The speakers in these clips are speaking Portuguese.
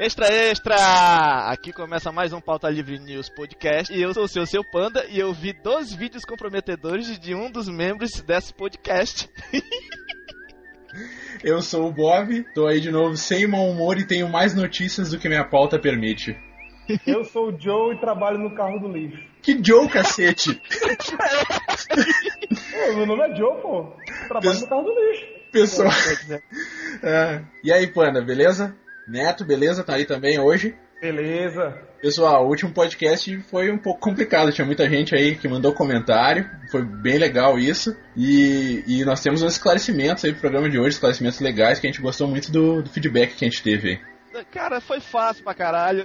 Extra, extra! Aqui começa mais um Pauta Livre News Podcast e eu sou o seu, seu Panda e eu vi dois vídeos comprometedores de um dos membros desse podcast. Eu sou o Bob, tô aí de novo sem mau humor e tenho mais notícias do que minha pauta permite. Eu sou o Joe e trabalho no carro do lixo. Que Joe, cacete! Ô, meu nome é Joe, pô. Trabalho Pes- no carro do lixo. Pessoal. É. E aí, Panda, beleza? Neto, beleza? Tá aí também hoje? Beleza. Pessoal, o último podcast foi um pouco complicado. Tinha muita gente aí que mandou comentário. Foi bem legal isso. E, e nós temos uns esclarecimentos aí pro programa de hoje, esclarecimentos legais, que a gente gostou muito do, do feedback que a gente teve aí. Cara, foi fácil pra caralho.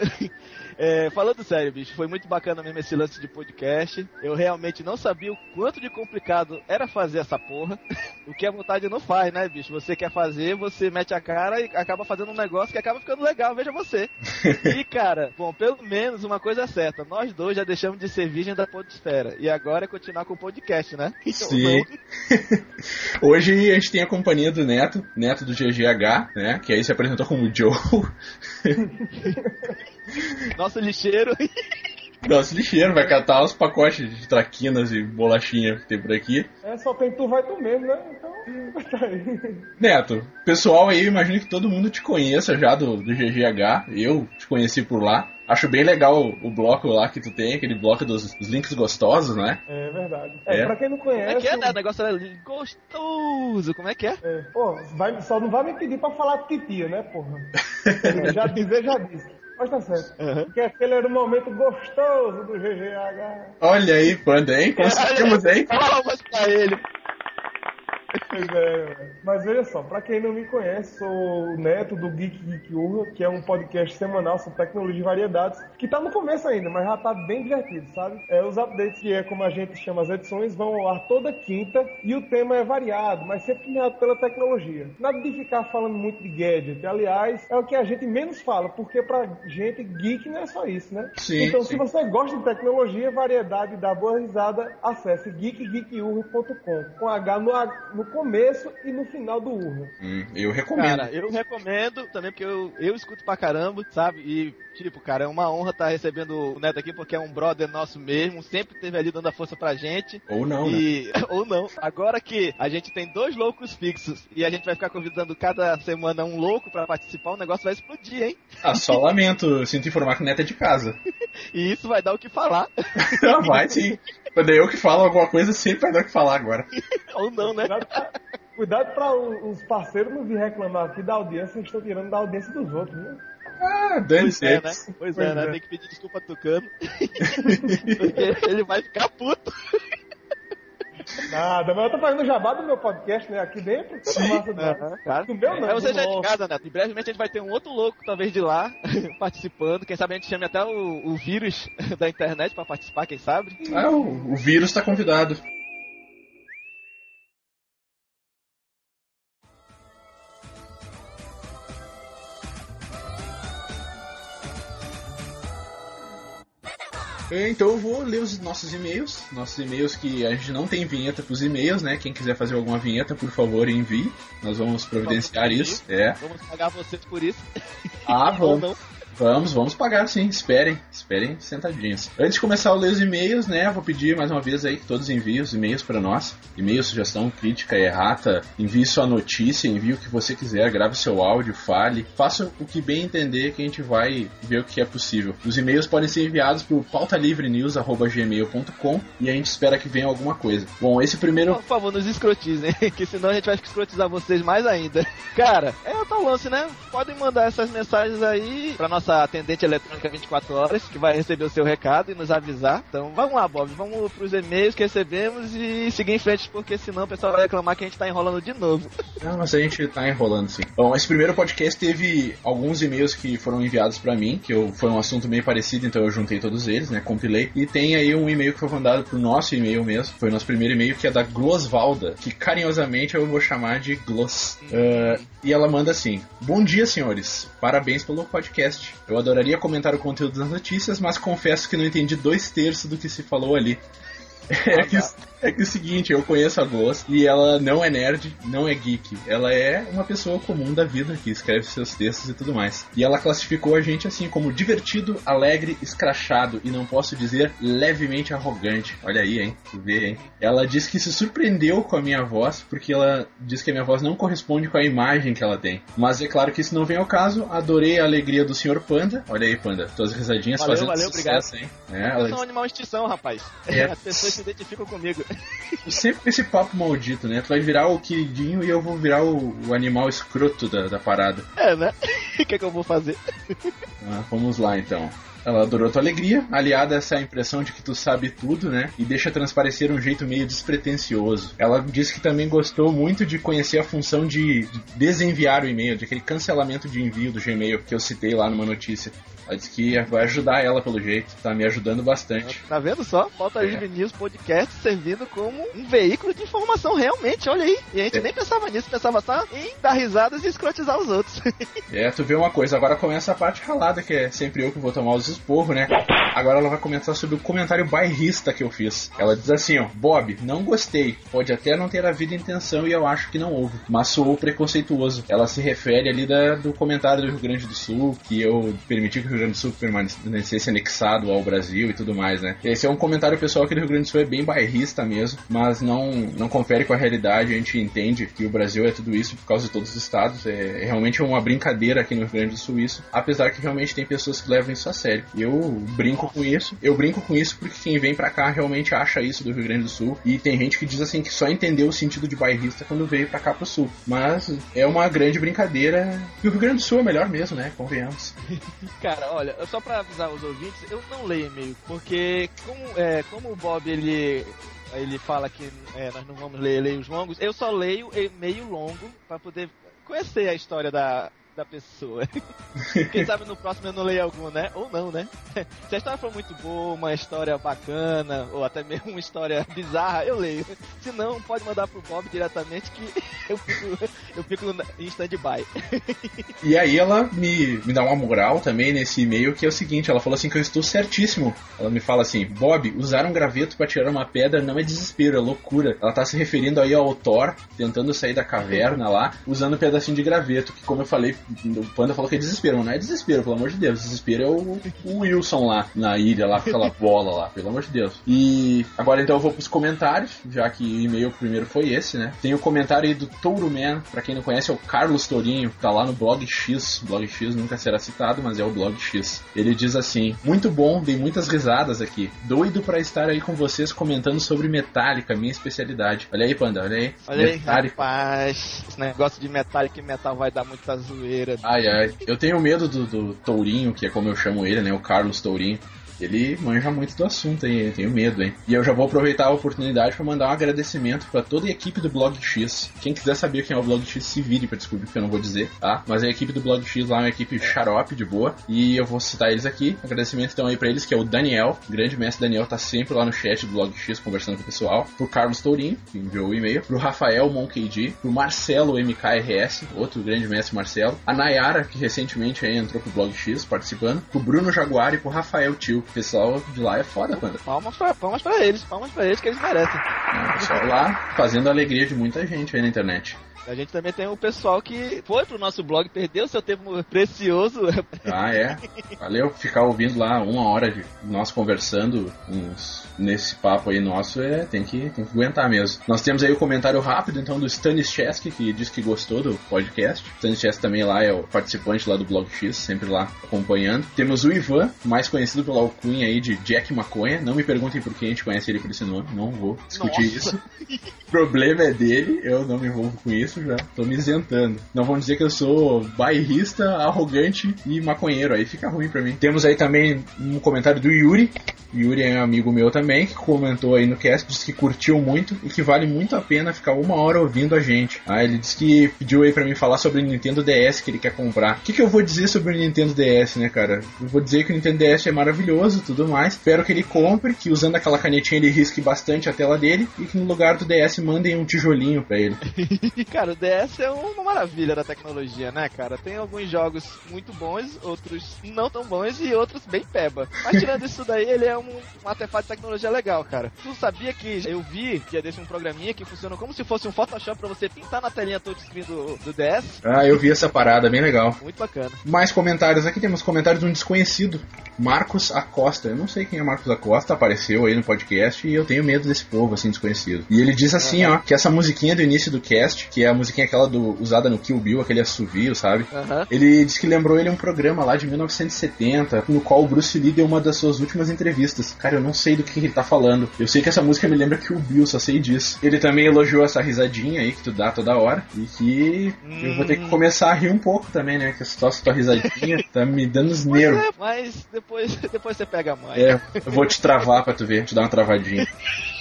É, falando sério, bicho, foi muito bacana mesmo esse lance de podcast. Eu realmente não sabia o quanto de complicado era fazer essa porra. O que a vontade não faz, né, bicho? Você quer fazer, você mete a cara e acaba fazendo um negócio que acaba ficando legal, veja você. E, cara, bom, pelo menos uma coisa é certa: nós dois já deixamos de ser virgem da podesfera. E agora é continuar com o podcast, né? Então, Sim. Hoje a gente tem a companhia do Neto, Neto do GGH, né? Que aí se apresentou como Joe. Nosso lixeiro. Nosso lixeiro vai catar os pacotes de traquinas e bolachinha que tem por aqui. É, só tem tu, vai tu mesmo, né? Então, tá aí. Neto, pessoal aí, eu imagino que todo mundo te conheça já do, do GGH. Eu te conheci por lá. Acho bem legal o, o bloco lá que tu tem, aquele bloco dos, dos links gostosos, né? É verdade. É, É? pra quem não Como conhece. é que é, né? O negócio era gostoso. Como é que é? é, pô, vai- só não vai me pedir pra falar titia, né, porra? já dizer, já disse. Mas tá certo. Aham. Porque aquele era o momento gostoso do GGH. Olha aí, Panda, hein? Conseguimos, hein? Palmas pra ele. Pois é, mas veja só, pra quem não me conhece, sou o Neto do Geek Geek Urra, que é um podcast semanal sobre tecnologia e variedades, que tá no começo ainda, mas já tá bem divertido, sabe? É, os updates, que é como a gente chama as edições, vão ao ar toda quinta e o tema é variado, mas sempre meado pela tecnologia. Nada de ficar falando muito de gadget, aliás, é o que a gente menos fala, porque pra gente geek não é só isso, né? Sim, então, sim. se você gosta de tecnologia, variedade e dá boa risada, acesse geekgeekurra.com com H no, A- no começo e no final do urra. Hum, eu recomendo. Cara, eu recomendo também, porque eu, eu escuto pra caramba, sabe? E, tipo, cara, é uma honra estar recebendo o Neto aqui, porque é um brother nosso mesmo, sempre teve ali dando a força pra gente. Ou não, né? E, ou não. Agora que a gente tem dois loucos fixos e a gente vai ficar convidando cada semana um louco pra participar, o negócio vai explodir, hein? Ah, só lamento. Sinto informar que o Neto é de casa. E isso vai dar o que falar. Ah, vai sim. Quando é eu que falo alguma coisa, sempre vai dar o que falar agora. ou não, né? Cuidado o- os parceiros não vir reclamar aqui da audiência, eles estão tirando da audiência dos outros, né? Ah, Pois é, né? Pois, Pois é, né? é. Tem que pedir desculpa Tucano. porque ele vai ficar puto. Nada, mas eu tô fazendo jabá do meu podcast, né? Aqui dentro. Tá massa demais. Aham, claro. Do meu não, É, você já é de casa, Neto. E brevemente a gente vai ter um outro louco, talvez de lá, participando. Quem sabe a gente chame até o, o vírus da internet pra participar, quem sabe? Ah, o, o vírus tá convidado. Então eu vou ler os nossos e-mails. Nossos e-mails que a gente não tem vinheta pros e-mails, né? Quem quiser fazer alguma vinheta, por favor, envie. Nós vamos providenciar Vamos isso. É. Vamos pagar vocês por isso. Ah, vamos. Vamos, vamos pagar sim, esperem, esperem sentadinhos. Antes de começar a ler os e-mails, né, vou pedir mais uma vez aí que todos enviem os e-mails para nós. E-mail, sugestão, crítica, errata, envie sua notícia, envie o que você quiser, grave seu áudio, fale, faça o que bem entender que a gente vai ver o que é possível. Os e-mails podem ser enviados para pautalivrenews.gmail.com e a gente espera que venha alguma coisa. Bom, esse primeiro... Por favor, nos escrotizem, que senão a gente vai escrotizar vocês mais ainda. Cara, é o tal lance, né? Podem mandar essas mensagens aí pra nossa atendente eletrônica 24 horas, que vai receber o seu recado e nos avisar. Então vamos lá, Bob, vamos pros e-mails que recebemos e seguir em frente, porque senão o pessoal vai reclamar que a gente tá enrolando de novo. Não, mas a gente tá enrolando sim. Bom, esse primeiro podcast teve alguns e-mails que foram enviados pra mim, que eu, foi um assunto meio parecido, então eu juntei todos eles, né? Compilei. E tem aí um e-mail que foi mandado pro nosso e-mail mesmo. Foi o nosso primeiro e-mail, que é da Glosvalda, que carinhosamente eu vou chamar de Gloss. Ah, e ela manda assim: Bom dia, senhores. Parabéns pelo podcast. Eu adoraria comentar o conteúdo das notícias, mas confesso que não entendi dois terços do que se falou ali. É que, é que é o seguinte, eu conheço a Gloss e ela não é nerd, não é geek. Ela é uma pessoa comum da vida que escreve seus textos e tudo mais. E ela classificou a gente assim como divertido, alegre, escrachado e não posso dizer levemente arrogante. Olha aí, hein? Tu vê, hein? Ela disse que se surpreendeu com a minha voz porque ela diz que a minha voz não corresponde com a imagem que ela tem. Mas é claro que isso não vem ao caso. Adorei a alegria do Sr. Panda. Olha aí, Panda, tuas risadinhas valeu, fazendo valeu, sucesso, obrigado. hein? É, ela Eu sou um animal extinção, rapaz. É. As pessoas se identificam comigo. Sempre com esse papo maldito, né? Tu vai virar o queridinho e eu vou virar o, o animal escroto da, da parada. É, né? O que, é que eu vou fazer? Ah, vamos lá então. Ela adorou tua alegria, aliada a essa impressão de que tu sabe tudo, né? E deixa transparecer um jeito meio despretensioso. Ela disse que também gostou muito de conhecer a função de desenviar o e-mail, de aquele cancelamento de envio do Gmail que eu citei lá numa notícia. Ela disse que vai ajudar ela pelo jeito, tá me ajudando bastante. Tá vendo só? Falta É. News Podcast servindo como um veículo de informação, realmente, olha aí. E a gente É. nem pensava nisso, pensava só em dar risadas e escrotizar os outros. É, tu vê uma coisa, agora começa a parte ralada, que é sempre eu que vou tomar os esporros, né? Agora ela vai comentar sobre o comentário bairrista que eu fiz. Ela diz assim, ó, Bob, não gostei. Pode até não ter havido intenção e eu acho que não houve. Mas soou preconceituoso. Ela se refere ali da- do comentário do Rio Grande do Sul, que eu permiti que o Rio Grande do Sul permanecesse anexado ao Brasil e tudo mais, né? Esse é um comentário pessoal que o Rio Grande do Sul é bem bairrista mesmo, mas não, não confere com a realidade. A gente entende que o Brasil é tudo isso por causa de todos os estados. É, é realmente uma brincadeira aqui no Rio Grande do Sul isso, apesar que realmente tem pessoas que levam isso a sério. Eu brinco com isso. Eu brinco com isso porque quem vem pra cá realmente acha isso do Rio Grande do Sul e tem gente que diz assim que só entendeu o sentido de bairrista quando veio pra cá pro sul. Mas é uma grande brincadeira e o Rio Grande do Sul é melhor mesmo, né? Convenhamos. Cara, olha, só pra avisar os ouvintes, eu não leio e-mail, porque como, é, como o Bob ele ele fala que é, nós não vamos ler e-mails longos, eu só leio e-mail longo pra poder conhecer a história da, da pessoa. Quem sabe no próximo eu não leio algum, né? Ou não, né? Se a história for muito boa, uma história bacana, ou até mesmo uma história bizarra, eu leio. Se não, pode mandar pro Bob diretamente que eu fico, eu fico em stand-by. E aí ela me, me dá uma moral também nesse e-mail que é o seguinte, ela falou assim que eu estou certíssimo. Ela me fala assim, Bob, usar um graveto para tirar uma pedra não é desespero, é loucura. Ela tá se referindo aí ao Thor tentando sair da caverna lá, usando um pedacinho de graveto, que como eu falei, o Panda falou que é desespero, mas não é desespero, pelo amor de Deus. Desespero é o, o Wilson lá na ilha, lá com aquela bola lá, pelo amor de Deus. E agora então eu vou pros comentários, já que o e-mail primeiro foi esse, né? Tem o comentário aí do Touro Man, pra quem não conhece, é o Carlos Tourinho, tá lá no blog X. Blog X nunca será citado, mas é o blog X. Ele diz assim: Muito bom, dei muitas risadas aqui. Doido pra estar aí com vocês comentando sobre Metallica, minha especialidade. Olha aí, Panda, olha aí. Olha aí, Metallica. rapaz, esse negócio de metálico e metal vai dar muita zoeira. Ai, ai. Eu tenho medo do, do Tourinho, que é como eu chamo ele, né? O Carlos Tourinho. Ele manja muito do assunto, hein? Eu tenho medo, hein? E eu já vou aproveitar a oportunidade para mandar um agradecimento para toda a equipe do Blog X. Quem quiser saber quem é o Blog X, se vire para descobrir, porque eu não vou dizer, tá? Mas a equipe do Blog X lá é uma equipe xarope, de boa. E eu vou citar eles aqui. Agradecimento então aí para eles, que é o Daniel. O grande mestre Daniel tá sempre lá no chat do Blog X conversando com o pessoal. Pro Carlos Tourinho, que enviou o e-mail. Pro Rafael MonKD. Pro Marcelo MKRS, outro grande mestre Marcelo. A Nayara, que recentemente aí entrou pro Blog X participando. Pro Bruno Jaguar e pro Rafael Tio. O pessoal de lá é foda, Panda. Palmas pra, palmas pra eles, palmas pra eles que eles merecem. É, o pessoal lá fazendo a alegria de muita gente aí na internet. A gente também tem o pessoal que foi pro nosso blog, perdeu seu tempo precioso. Ah, é. Valeu. Ficar ouvindo lá uma hora de nós conversando uns, nesse papo aí nosso, é, tem que, tem que aguentar mesmo. Nós temos aí o comentário rápido, então, do Stanis Chesky, que diz que gostou do podcast. Stanis Chesky também lá é o participante lá do Blog X, sempre lá acompanhando. Temos o Ivan, mais conhecido pela alcunha aí de Jack Maconha. Não me perguntem por que a gente conhece ele por esse nome, não vou discutir Nossa. isso. O problema é dele, eu não me envolvo com isso já, tô me isentando. Não vão dizer que eu sou bairrista, arrogante e maconheiro, aí fica ruim pra mim. Temos aí também um comentário do Yuri. Yuri é um amigo meu também, que comentou aí no cast, disse que curtiu muito e que vale muito a pena ficar uma hora ouvindo a gente. Ah, ele disse que pediu aí pra mim falar sobre o Nintendo DS que ele quer comprar. O que, que eu vou dizer sobre o Nintendo DS, né, cara? Eu vou dizer que o Nintendo DS é maravilhoso e tudo mais. Espero que ele compre, que usando aquela canetinha ele risque bastante a tela dele e que no lugar do DS mandem um tijolinho pra ele. Cara, Cara, o DS é uma maravilha da tecnologia, né, cara? Tem alguns jogos muito bons, outros não tão bons e outros bem peba. Mas tirando isso daí, ele é um, um artefato de tecnologia legal, cara. Tu sabia que eu vi dia desse um programinha que funciona como se fosse um Photoshop pra você pintar na telinha touchscreen do, do DS? Ah, eu vi essa parada, bem legal. Muito bacana. Mais comentários aqui, temos comentários de um desconhecido, Marcos Acosta. Eu não sei quem é Marcos Acosta, apareceu aí no podcast e eu tenho medo desse povo, assim, desconhecido. E ele diz assim, ó, que essa musiquinha do início do cast, que é a musiquinha aquela do, usada no Kill Bill, aquele assovio, sabe? Uhum. Ele diz que lembrou ele um programa lá de 1970, no qual o Bruce Lee deu uma das suas últimas entrevistas. Cara, eu não sei do que ele tá falando. Eu sei que essa música me lembra Kill Bill, só sei disso. Ele também elogiou essa risadinha aí que tu dá toda hora e que hum. eu vou ter que hum. começar a rir um pouco também, né? Que essa tua risadinha tá me dando os nervos. É, mas depois, depois você pega a mãe. É, eu vou te travar pra tu ver, te dar uma travadinha.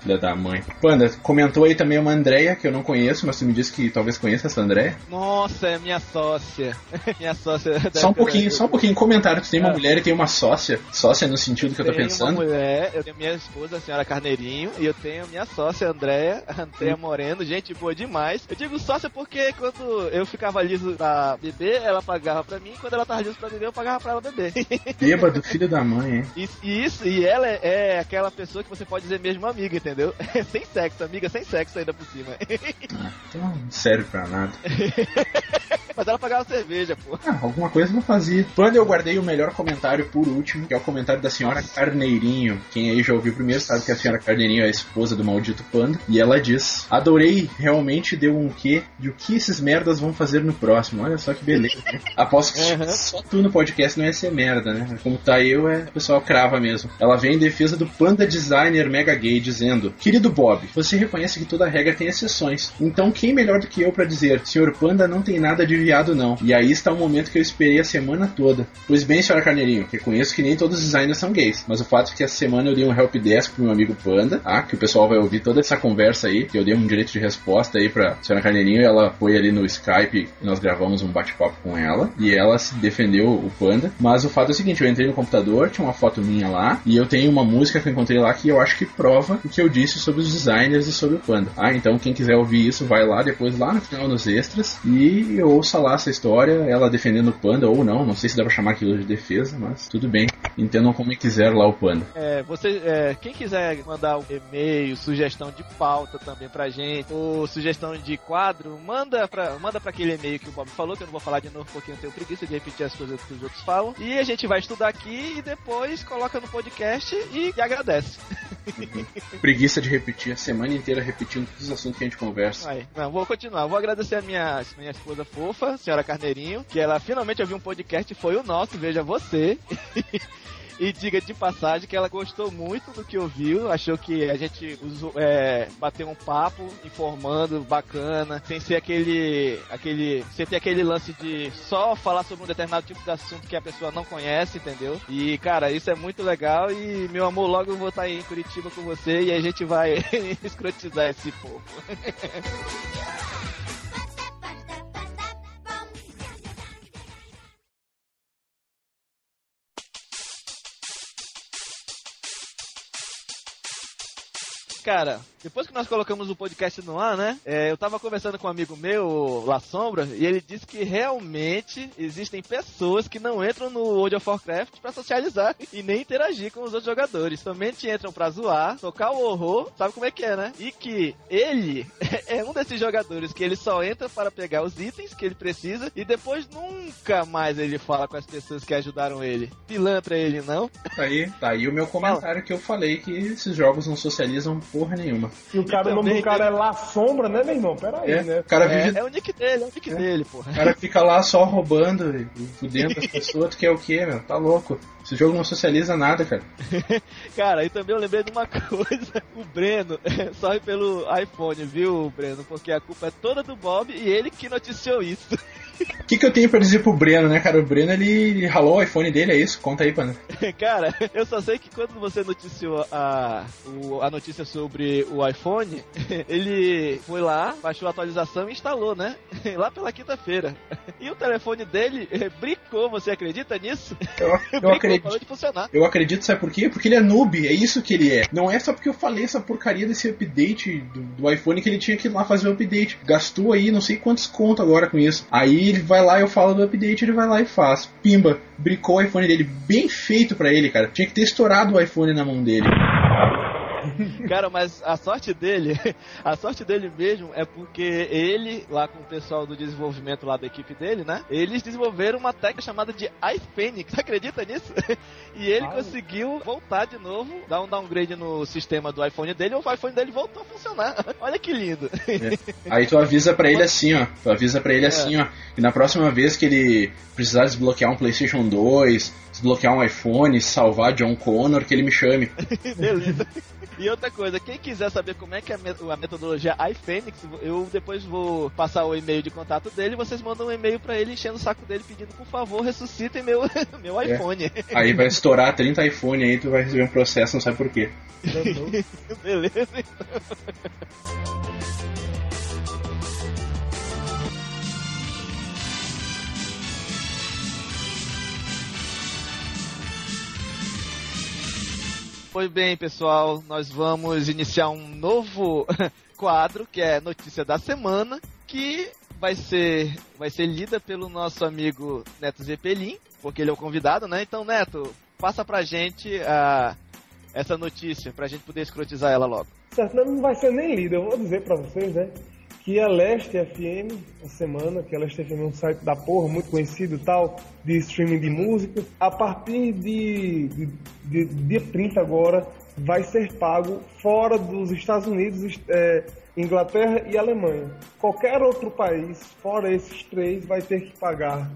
Filha da mãe. Panda, comentou aí também uma Andrea, que eu não conheço, mas tu me disse que talvez conheça essa Andrea. Nossa, é minha sócia. minha sócia. Só um pouquinho, só um pouquinho. Comentário, tu tem uma é. mulher e tem uma sócia. Sócia no sentido que eu tô pensando. Uma mulher, eu tenho minha esposa, a senhora Carneirinho, e eu tenho minha sócia, Andréia, Andréia Moreno, gente boa demais. Eu digo sócia porque quando eu ficava liso pra beber, ela pagava pra mim, quando ela tava liso pra beber, eu pagava pra ela beber. Bêbado, filho da mãe, hein? Isso, isso, e ela é, é aquela pessoa que você pode dizer mesmo amiga, entendeu? sem sexo, amiga sem sexo ainda por cima. Ah, então não serve pra nada. Mas ela pagava cerveja, pô. Ah, alguma coisa não fazia. Quando eu guardei o melhor comentário por último, que é o comentário da senhora Carneirinho. Quem aí já ouviu primeiro sabe que a senhora Carneirinho é a esposa do maldito panda. E ela diz: Adorei, realmente deu um quê de o que esses merdas vão fazer no próximo. Olha só que beleza. Né? Aposto que uhum. só tu no podcast não ia ser merda, né? Como tá eu, é o pessoal crava mesmo. Ela vem em defesa do panda designer mega gay, dizendo: Querido Bob, você reconhece que toda regra tem exceções. Então quem melhor do que eu para dizer: Senhor Panda não tem nada de viado, não. E aí está o momento que eu esperei a semana toda. Pois bem, senhora Carneirinho, reconheço que nem todos os designers são gays, mas o fato é que essa semana eu dei um help desk pro meu amigo Panda, tá? Que o pessoal vai ouvir toda essa conversa aí, que eu dei um direito de resposta aí pra senhora Carneirinho, ela foi ali no Skype e nós gravamos um bate-papo com ela, e ela se defendeu o Panda. Mas o fato é o seguinte, eu entrei no computador, tinha uma foto minha lá, e eu tenho uma música que eu encontrei lá que eu acho que prova o que eu disse sobre os designers e sobre o Panda. Ah, então quem quiser ouvir isso, vai lá depois, lá no final nos extras, e ouça lá essa história, ela defendendo o Panda ou não, não sei se dá pra chamar aquilo de defesa, mas tudo bem. Entendam como quiser lá o Panda. É, você, é, quem quiser mandar um e-mail, sugestão de pauta também pra gente, ou sugestão de quadro, manda pra, manda pra aquele e-mail que o Bob falou, que eu não vou falar de novo porque eu tenho preguiça de repetir as coisas que os outros falam. E a gente vai estudar aqui e depois coloca no podcast e, e agradece. Uhum. preguiça de repetir a semana inteira repetindo todos os assuntos que a gente conversa. Aí, não, vou continuar. Vou agradecer a minha, minha esposa fofa, senhora Carneirinho, que ela finalmente ouviu um podcast, foi o nosso, veja você. E diga de passagem que ela gostou muito do que ouviu, achou que a gente usou, é, bateu um papo informando, bacana, sem ser aquele, aquele, sem ter aquele lance de só falar sobre um determinado tipo de assunto que a pessoa não conhece, entendeu? E cara, isso é muito legal e meu amor, logo eu vou estar aí em Curitiba com você e a gente vai escrotizar esse povo. cara, depois que nós colocamos o podcast no ar, né? É, eu tava conversando com um amigo meu, La Sombra, e ele disse que realmente existem pessoas que não entram no World of Warcraft pra socializar e nem interagir com os outros jogadores. Somente entram pra zoar, tocar o horror, sabe como é que é, né? E que ele é um desses jogadores que ele só entra para pegar os itens que ele precisa e depois nunca mais ele fala com as pessoas que ajudaram ele. Pilantra ele, não? Tá aí, tá aí o meu comentário que eu falei que esses jogos não socializam porra nenhuma. E o cara, o nome do cara é La Sombra, né, meu irmão? Pera aí, é, né? O cara vive... é, é o nick dele, é o nick é. dele, porra. O cara fica lá só roubando e fudendo as pessoas, tu quer o quê, meu? Tá louco. Esse jogo não socializa nada, cara. cara, e também eu lembrei de uma coisa. O Breno só pelo iPhone, viu, Breno? Porque a culpa é toda do Bob e ele que noticiou isso. O que, que eu tenho pra dizer pro Breno, né, cara? O Breno, ele, ralou o iPhone dele, é isso? Conta aí, Panda. Cara, eu só sei que quando você noticiou a, a notícia sobre o iPhone, ele foi lá, baixou a atualização e instalou, né? Lá pela quinta-feira. E o telefone dele eh, brincou, você acredita nisso? Eu, eu Brincou, acredito. de funcionar. Eu acredito, sabe por quê? Porque ele é noob, é isso que ele é. Não é só porque eu falei essa porcaria desse update do, do iPhone que ele tinha que ir lá fazer o update. Gastou aí não sei quantos conto agora com isso. Aí ele vai lá, eu falo do update, ele vai lá e faz. Pimba, bricou o iPhone dele, bem feito pra ele, cara. Tinha que ter estourado o iPhone na mão dele. Cara, mas a sorte dele, a sorte dele mesmo é porque ele, lá com o pessoal do desenvolvimento lá da equipe dele, né? Eles desenvolveram uma técnica chamada de iPhenix, acredita nisso? E ele Ah. conseguiu voltar de novo, dar um downgrade no sistema do iPhone dele, e o iPhone dele voltou a funcionar. Olha que lindo. Aí tu avisa pra ele assim, ó. Tu avisa pra ele assim, ó. Que na próxima vez que ele precisar desbloquear um PlayStation 2, desbloquear um iPhone, salvar John Connor, que ele me chame. Beleza. E outra coisa, quem quiser saber como é que é a me- a metodologia iPhonix, eu depois vou passar o e-mail de contato dele, vocês mandam um e-mail pra ele enchendo o saco dele pedindo, por favor, ressuscitem meu, meu É. iPhone. Aí vai estourar 30 iPhone aí, tu vai receber um processo, não sabe por quê. Beleza? Pois bem, pessoal, nós vamos iniciar um novo quadro, que é Notícia da Semana, que vai ser, vai ser lida pelo nosso amigo Neto Zeppelin, porque ele é o convidado, né? Então, Neto, passa pra gente a, essa notícia, pra gente poder escrotizar ela logo. Certo, não vai ser nem lido, eu vou dizer pra vocês, né? Que a Leste FM, a semana, que a Leste FM é um site da porra, muito conhecido tal, de streaming de música, a partir de, de, de dia 30 agora, vai ser pago fora dos Estados Unidos, é, Inglaterra e Alemanha. Qualquer outro país, fora esses três, vai ter que pagar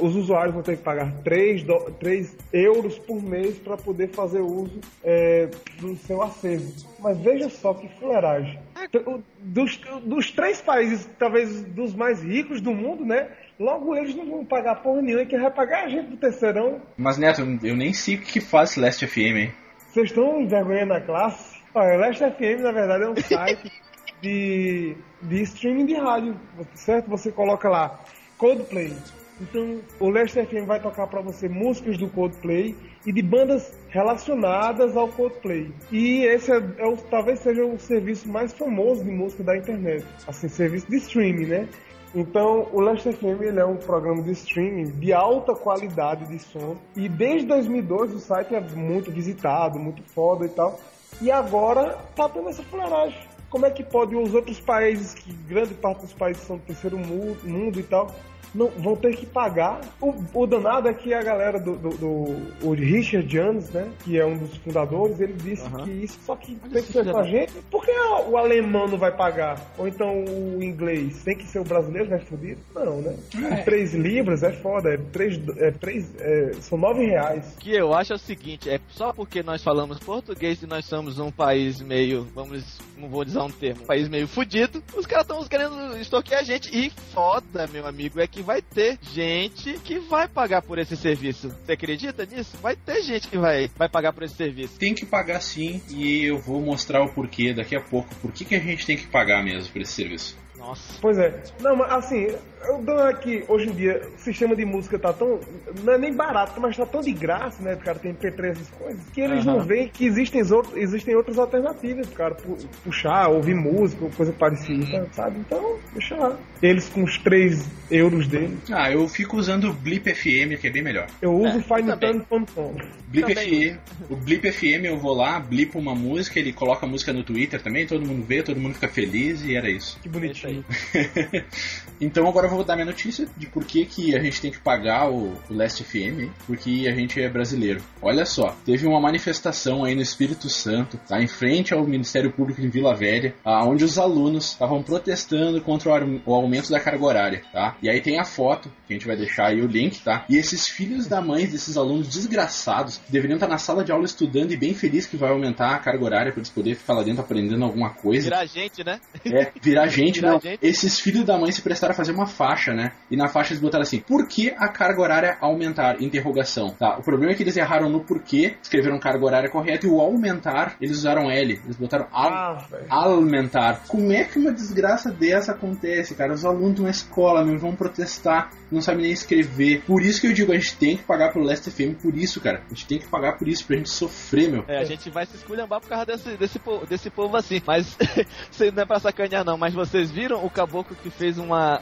os usuários vão ter que pagar 3, 3 euros por mês para poder fazer uso é, do seu acervo. Mas veja só que fuleiragem. O- Dos, dos três países, talvez dos mais ricos do mundo, né? Logo eles não vão pagar porra nenhuma, quem vai pagar é a gente do terceirão. Mas Neto, eu nem sei o que faz Celeste FM, hein? Vocês estão envergonhando a classe? Olha, o Leste FM, na verdade, é um site de, de streaming de rádio, certo? Você coloca lá Coldplay. Então, o Leste FM vai tocar para você músicas do Coldplay e de bandas relacionadas ao Coldplay. E esse é, é o, talvez seja o serviço mais famoso de música da internet. Assim, serviço de streaming, né? Então, o Last FM ele é um programa de streaming de alta qualidade de som. E desde 2002 o site é muito visitado, muito foda e tal. E agora tá tendo essa fuleiragem. Como é que pode os outros países, que grande parte dos países são do terceiro mu- mundo e tal, não vão ter que pagar? O, o danado é que a galera do, do, do- o Richard Jones, né, que é um dos fundadores, ele disse Aham. que isso só que Olha tem que ser com a gente. Por que o alemão não vai pagar? Ou então o inglês? Tem que ser o brasileiro, né? Fudido? Não, né? É. Três libras é foda, é três, é três, é, são nove reais. O que eu acho é o seguinte, é só porque nós falamos português e nós somos um país meio, vamos, não vou usar um termo, um país meio fudido, os caras estão querendo extorquir a gente. E foda, meu amigo, é que vai ter gente que vai pagar por esse serviço. Você acredita nisso? Vai ter gente que vai, vai pagar por esse serviço. Tem que pagar sim, e eu vou mostrar o porquê daqui a pouco. Por que, que a gente tem que pagar mesmo por esse serviço? Nossa. Pois é. Não, mas assim, eu dou aqui, hoje em dia, o sistema de música tá tão. Não é nem barato, mas tá tão de graça, né? O cara tem MP3 essas coisas, que eles Aham. não veem que existem, os outros, existem outras alternativas, cara, pu- puxar, ouvir música, ou coisa parecida, sabe? Então, deixa lá. Eles com os 3 euros dele. Ah, eu fico usando o Blip FM, que é bem melhor. Eu uso É, finetune.com. Blip FM, o Blip FM eu vou lá, blipo uma música, ele coloca a música no Twitter também, todo mundo vê, todo mundo fica feliz e era isso. Que bonitinho. então agora eu vou dar minha notícia de por que, que a gente tem que pagar o, o Last FM, porque a gente é brasileiro. Olha só, teve uma manifestação aí no Espírito Santo, tá? Em frente ao Ministério Público em Vila Velha, onde os alunos estavam protestando contra o, o aumento da carga horária, tá? E aí tem a foto, que a gente vai deixar aí o link, tá? E esses filhos da mãe desses alunos desgraçados deveriam estar na sala de aula estudando e bem felizes que vai aumentar a carga horária para eles poderem ficar lá dentro aprendendo alguma coisa. Virar gente, né? É, virar gente, Virar não. gente. Esses filhos da mãe se prestaram a fazer uma faixa, né? E na faixa eles botaram assim: por que a carga horária aumentar? Interrogação. Tá, o problema é que eles erraram no porquê, escreveram carga horária correta e o aumentar, eles usaram L. Eles botaram al Ah, aumentar. Como é que uma desgraça dessa acontece, cara? Os alunos estão na escola, meu, vão protestar, não sabem nem escrever. Por isso que eu digo, a gente tem que pagar pelo Last FM por isso, cara. A gente tem que pagar por isso, pra gente sofrer, meu. É, a gente vai se esculhambar por causa desse, desse, po- desse povo assim. Mas, você não é pra sacanear não, mas vocês viram o caboclo que fez uma...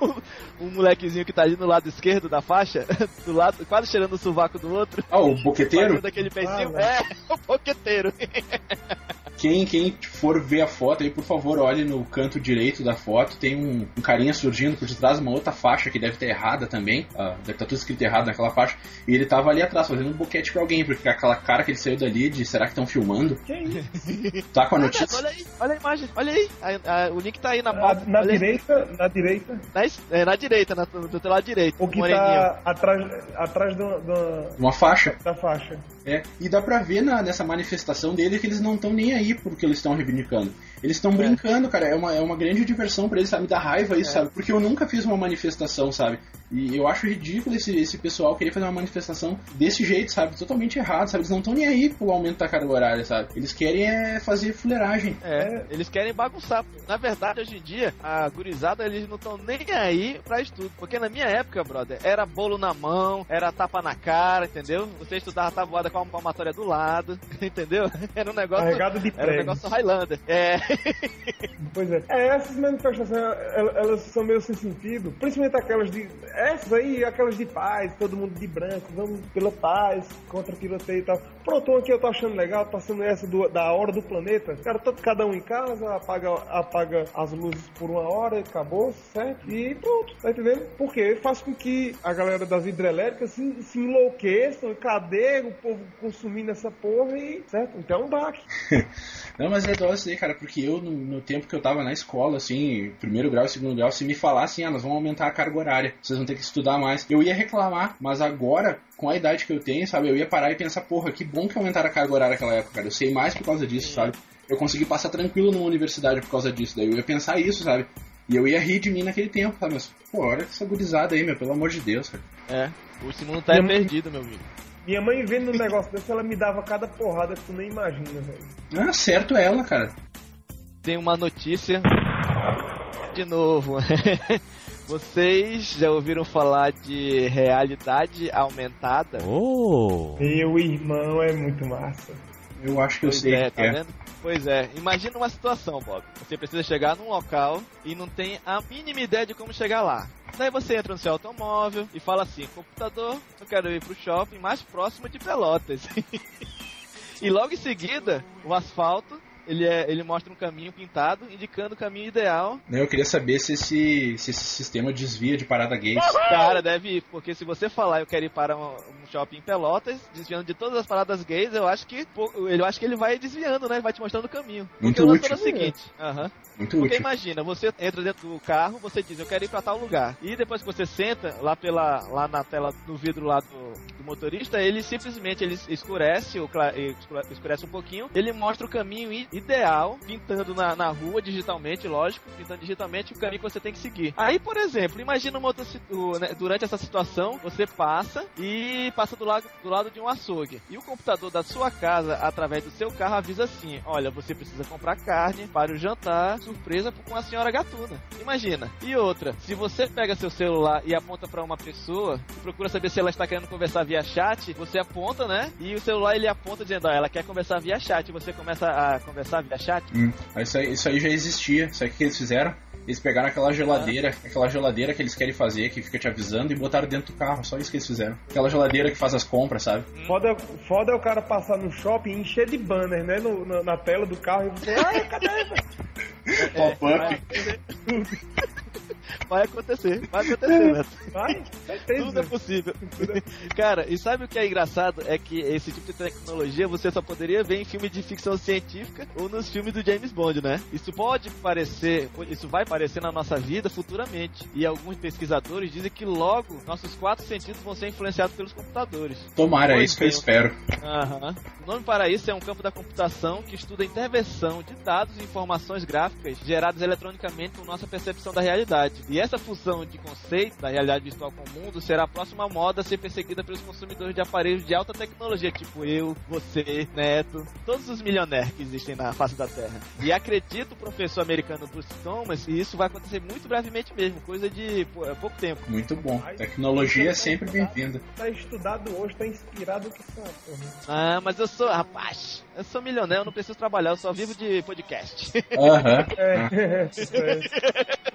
um molequezinho que tá ali no lado esquerdo da faixa, do lado, quase cheirando o sovaco do outro. Ah, o boqueteiro? Fazendo aquele peitinho. Ah, é, o boqueteiro. Quem, quem for ver a foto aí, por favor, olhe no canto direito da foto. Tem um, um carinha surgindo por detrás, uma outra faixa que deve estar errada também. ah, deve estar tudo escrito errado naquela faixa. E ele tava ali atrás fazendo um boquete pra alguém, porque aquela cara que ele saiu dali de será que estão filmando? Que isso? Tá com a Olha, notícia? olha aí, olha a imagem, olha aí. A- a- o link tá aí na Na, pauta. na olha aí. direita, na direita, Na, é, na direita, na, do teu lado direito. o que moreninho. tá atrás, atrás do- do- Uma faixa. da faixa. É, e dá pra ver na, nessa manifestação dele que eles não estão nem aí por que eles estão reivindicando. Eles estão brincando, cara. É uma, é uma grande diversão pra eles, sabe? Me dá raiva isso, É. sabe? Porque eu nunca fiz uma manifestação, sabe? E eu acho ridículo esse, esse pessoal querer fazer uma manifestação desse jeito, sabe? Totalmente errado, sabe? Eles não estão nem aí pro aumento da carga horária, sabe? Eles querem é fazer fuleiragem. É, eles querem bagunçar. Na verdade, hoje em dia, a gurizada, eles não estão nem aí pra estudo. Porque na minha época, brother, era bolo na mão, era tapa na cara, entendeu? Você estudava tabuada com a palmatória do lado, entendeu? Era um negócio... Carregado de Era um negócio Highlander. É, Pois é. É, essas manifestações, el- elas são meio sem sentido. Principalmente aquelas de. Essas aí, aquelas de paz, todo mundo de branco, vamos pela paz, contra tiroteio e tal. Pronto, uma que eu tô achando legal, tá sendo essa do- da hora do planeta. Cara, todo, cada um em casa, apaga, apaga as luzes por uma hora, acabou, certo? E pronto, tá entendendo? Porque faz com que a galera das hidrelétricas se, se enlouqueçam. Cadê o povo consumindo essa porra e. Certo? Então é um baque. Não, mas é isso aí, cara, porque eu, no, no tempo que eu tava na escola, assim, primeiro grau e segundo grau, se me falassem, ah, nós vamos aumentar a carga horária, vocês vão ter que estudar mais, eu ia reclamar, mas agora, com a idade que eu tenho, sabe, eu ia parar e pensar, porra, que bom que aumentaram a carga horária naquela época, cara, eu sei mais por causa disso, sabe? Eu consegui passar tranquilo numa universidade por causa disso, daí eu ia pensar isso, sabe? E eu ia rir de mim naquele tempo, sabe? Mas, pô, olha essa gurizada aí, meu, pelo amor de Deus, cara. é. Esse mundo tá a- perdido, meu amigo. Minha mãe vendo um negócio desse, ela me dava cada porrada que tu nem imagina, velho. Ah, certo ela, cara. Tem uma notícia. De novo. Vocês já ouviram falar de realidade aumentada? Oh! Meu irmão é muito massa. Eu acho que eu Pois sei é, que tá é. vendo? Pois é, imagina uma situação, Bob. Você precisa chegar num local e não tem a mínima ideia de como chegar lá. Daí você entra no seu automóvel e fala assim, computador, eu quero ir pro shopping mais próximo de Pelotas. e logo em seguida, o asfalto, ele, é, ele mostra um caminho pintado, indicando o caminho ideal. Né, Eu queria saber se esse, se esse sistema desvia de parada gay. Cara, deve ir, porque se você falar eu quero ir para um, um shopping em Pelotas, desviando de todas as paradas gays, eu acho que pô, eu acho que ele vai desviando, né? Vai te mostrando o caminho. Muito porque o útil. é o seguinte, aham. Muito Porque útil. imagina, você entra dentro do carro, você diz, eu quero ir pra tal lugar. E depois que você senta lá pela lá na tela do vidro lá do, do motorista, ele simplesmente ele escurece, ou escure- escurece um pouquinho, ele mostra o caminho i- ideal, pintando na, na rua digitalmente, lógico, pintando digitalmente o caminho que você tem que seguir. Aí, por exemplo, imagina uma outra, situ- o- né, durante essa situação, você passa e passa do lado, do lado de um açougue. E o computador da sua casa, através do seu carro, avisa assim: olha, você precisa comprar carne para o jantar, surpresa com a senhora gatuna. Imagina. E outra, se você pega seu celular e aponta para uma pessoa procura saber se ela está querendo conversar via chat, você aponta, né? E o celular ele aponta dizendo, ó, ela quer conversar via chat. Você começa a conversar via chat. Hum, isso, aí, isso aí já existia. Isso aí que eles fizeram? Eles pegaram aquela geladeira, aquela geladeira que eles querem fazer, que fica te avisando, e botaram dentro do carro. Só isso que eles fizeram. Aquela geladeira que faz as compras, sabe? Foda, foda é o cara passar no shopping e encher de banner, né? no- na, na tela do carro e você, ai, cadê? Pop-up. Vai acontecer, vai acontecer, Neto. Vai, certeza. Tudo é possível. Cara, e sabe o que é engraçado? É que esse tipo de tecnologia você só poderia ver em filme de ficção científica ou nos filmes do James Bond, né? Isso pode parecer, isso vai aparecer na nossa vida futuramente. E alguns pesquisadores dizem que logo nossos quatro sentidos vão ser influenciados pelos computadores. Tomara, é isso que eu espero. Aham. O nome para isso é um campo da computação que estuda a intervenção de dados e informações gráficas geradas eletronicamente com nossa percepção da realidade. E essa fusão de conceito da realidade virtual com o mundo será a próxima moda a ser perseguida pelos consumidores de aparelhos de alta tecnologia, tipo eu, você, Neto, todos os milionários que existem na face da Terra. E acredito o professor americano Bruce Thomas que isso vai acontecer muito brevemente mesmo, coisa de pô, é pouco tempo. Muito bom. Tecnologia é sempre bem-vinda. Tá estudado hoje, tá inspirado que só. Ah, mas eu sou, rapaz, eu sou milionário, eu não preciso trabalhar, eu só vivo de podcast. Aham. É,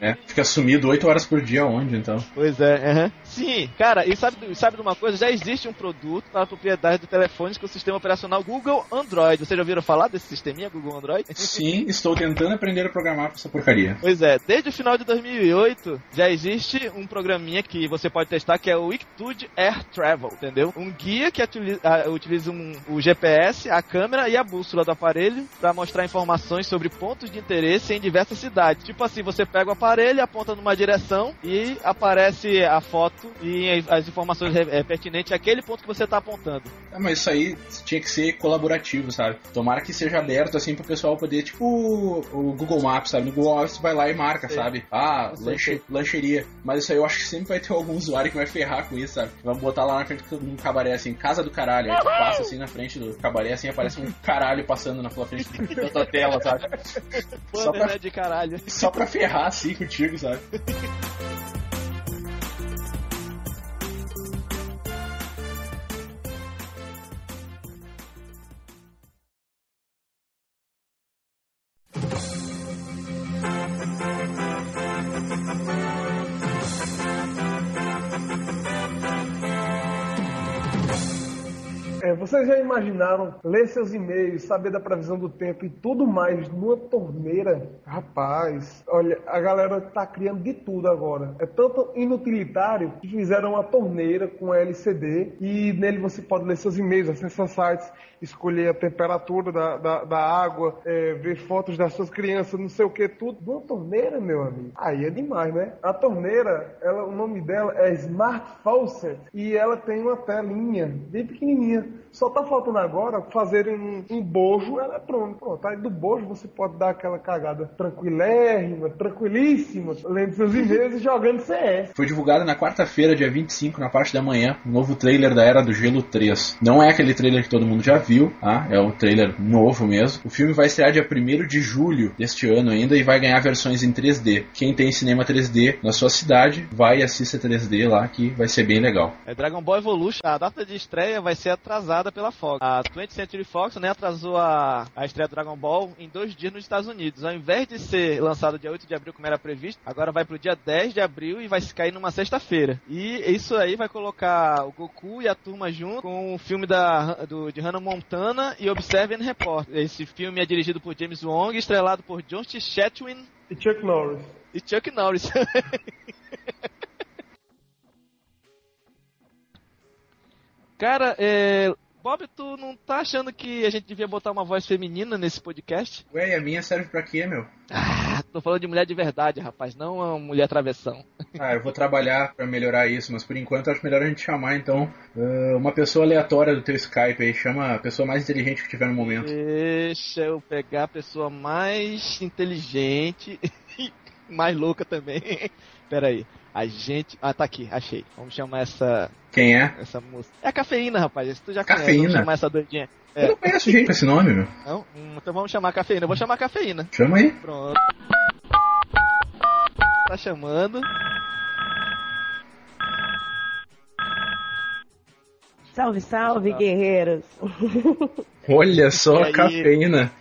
É, fica sumido 8 horas por dia onde, então? Pois é, aham. Sim, cara, e sabe, sabe de uma coisa? Já existe um produto para propriedade de telefones com o sistema operacional Google Android. Vocês já ouviram falar desse sisteminha Google Android? Sim, estou tentando aprender a programar com essa porcaria. Pois é, desde o final de 2008 já existe um programinha que você pode testar que é o Wikitude Air Travel, entendeu? Um guia que utiliza, ah, utiliza um- o GPS, a câmera e a bússola do aparelho para mostrar informações sobre pontos de interesse em diversas cidades. Tipo assim, você pega o aparelho, aponta numa direção e aparece a foto e as informações eh, pertinentes àquele ponto que você está apontando. Ah, mas isso aí tinha que ser colaborativo, sabe? Tomara que seja aberto assim pro pessoal poder, tipo o, o Google Maps, sabe? No Google Maps vai lá e marca, Sim. sabe? Ah, lanche, lancheria. Mas isso aí eu acho que sempre vai ter algum usuário que vai ferrar com isso, sabe? Vai botar lá na frente de um cabaré assim, casa do caralho. Aí tu passa assim na frente do cabaré, assim, aparece um caralho passando na tua frente da tua tela, sabe? Só pra, né, de caralho. só pra ferrar assim contigo, sabe? vocês já imaginaram ler seus e-mails, saber da previsão do tempo e tudo mais numa torneira? Rapaz, olha, a galera tá criando de tudo agora. É tanto inutilitário que fizeram uma torneira com LCD e nele você pode ler seus e-mails, acessar sites, escolher a temperatura da, da, da água, é, ver fotos das suas crianças, não sei o que, tudo. Numa torneira, meu amigo. Aí é demais, né? A torneira, ela, o nome dela é Smart Faucet e ela tem uma telinha bem pequenininha. Só tá faltando agora fazerem um, um bojo eletrônico. Pronto, aí do bojo você pode dar aquela cagada tranquilérrima, tranquilíssima, lendo seus e-mails e jogando CS. Foi divulgado na quarta-feira, dia 25, na parte da manhã, um novo trailer da Era do Gelo 3. Não é aquele trailer que todo mundo já viu, tá? É o trailer novo mesmo. O filme vai estrear dia 1 de julho deste ano ainda e vai ganhar versões em 3D. Quem tem cinema 3D na sua cidade, vai e assista 3D lá que vai ser bem legal. É Dragon Ball Evolution. A data de estreia vai ser atrasada pela Fox. A 20th Century Fox né, atrasou a, a estreia do Dragon Ball em dois dias nos Estados Unidos. Ao invés de ser lançado dia 8 de abril, como era previsto, agora vai pro dia 10 de abril e vai cair numa sexta-feira. E isso aí vai colocar o Goku e a turma junto com o filme da, do, de Hannah Montana e Observe and Report. Esse filme é dirigido por James Wong, estrelado por John T. Chatwin E Chuck Norris. e Chuck Norris. Cara, é... Bob, tu não tá achando que a gente devia botar uma voz feminina nesse podcast? Ué, a minha serve pra quê, meu? Ah, tô falando de mulher de verdade, rapaz, não uma mulher travessão. Ah, eu vou trabalhar pra melhorar isso, mas por enquanto acho melhor a gente chamar, então, eh, uma pessoa aleatória do teu Skype aí. Chama a pessoa mais inteligente que tiver no momento. Deixa eu pegar a pessoa mais inteligente e mais louca também. Pera aí. A gente. Ah, tá aqui, achei. Vamos chamar essa, Quem é? essa moça. É a cafeína, rapaz. Esse tu já Cafeína? conhece. Vamos chamar essa doidinha. Eu É. não conheço gente com esse nome, meu. Não? Hum, Então vamos chamar a cafeína. Eu vou chamar a cafeína. Chama aí. Pronto. Tá chamando. Salve, salve, guerreiros! Olha só a cafeína.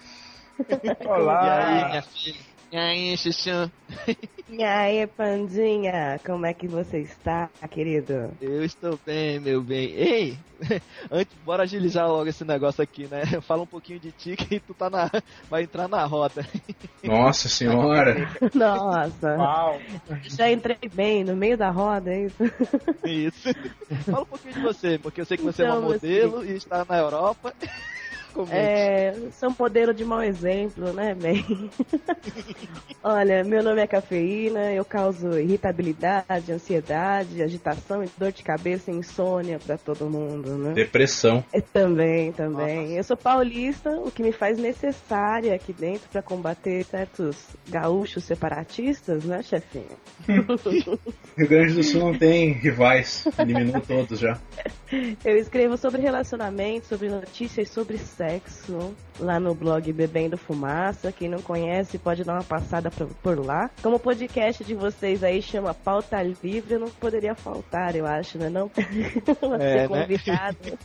Olá! E aí, minha filha? E aí, Xuxã? E aí, Pandinha, como é que você está, querido? Eu estou bem, meu bem. Ei, antes, bora agilizar logo esse negócio aqui, né? Fala um pouquinho de ti que tu tá na. vai entrar na roda. Nossa senhora. Nossa, Uau! já entrei bem no meio da roda, é isso? Isso. Fala um pouquinho de você, porque eu sei que você é Então, uma meu modelo e está na Europa. É, um modelo de mau exemplo, né, bem? Olha, meu nome é Cafeína, eu causo irritabilidade, ansiedade, agitação, dor de cabeça insônia pra todo mundo, né? Depressão. É, também, também. Eu sou paulista, o que me faz necessária aqui dentro pra combater certos gaúchos separatistas, né, chefinho? Rio Grande do Sul não tem rivais, eliminou todos já. Eu escrevo sobre relacionamento, sobre notícias, sobre sexo lá no blog Bebendo Fumaça. Quem não conhece pode dar uma passada pra- por lá. Como o podcast de vocês aí chama Pauta Livre, eu não poderia faltar, eu acho, né? Não É, ser né? convidado.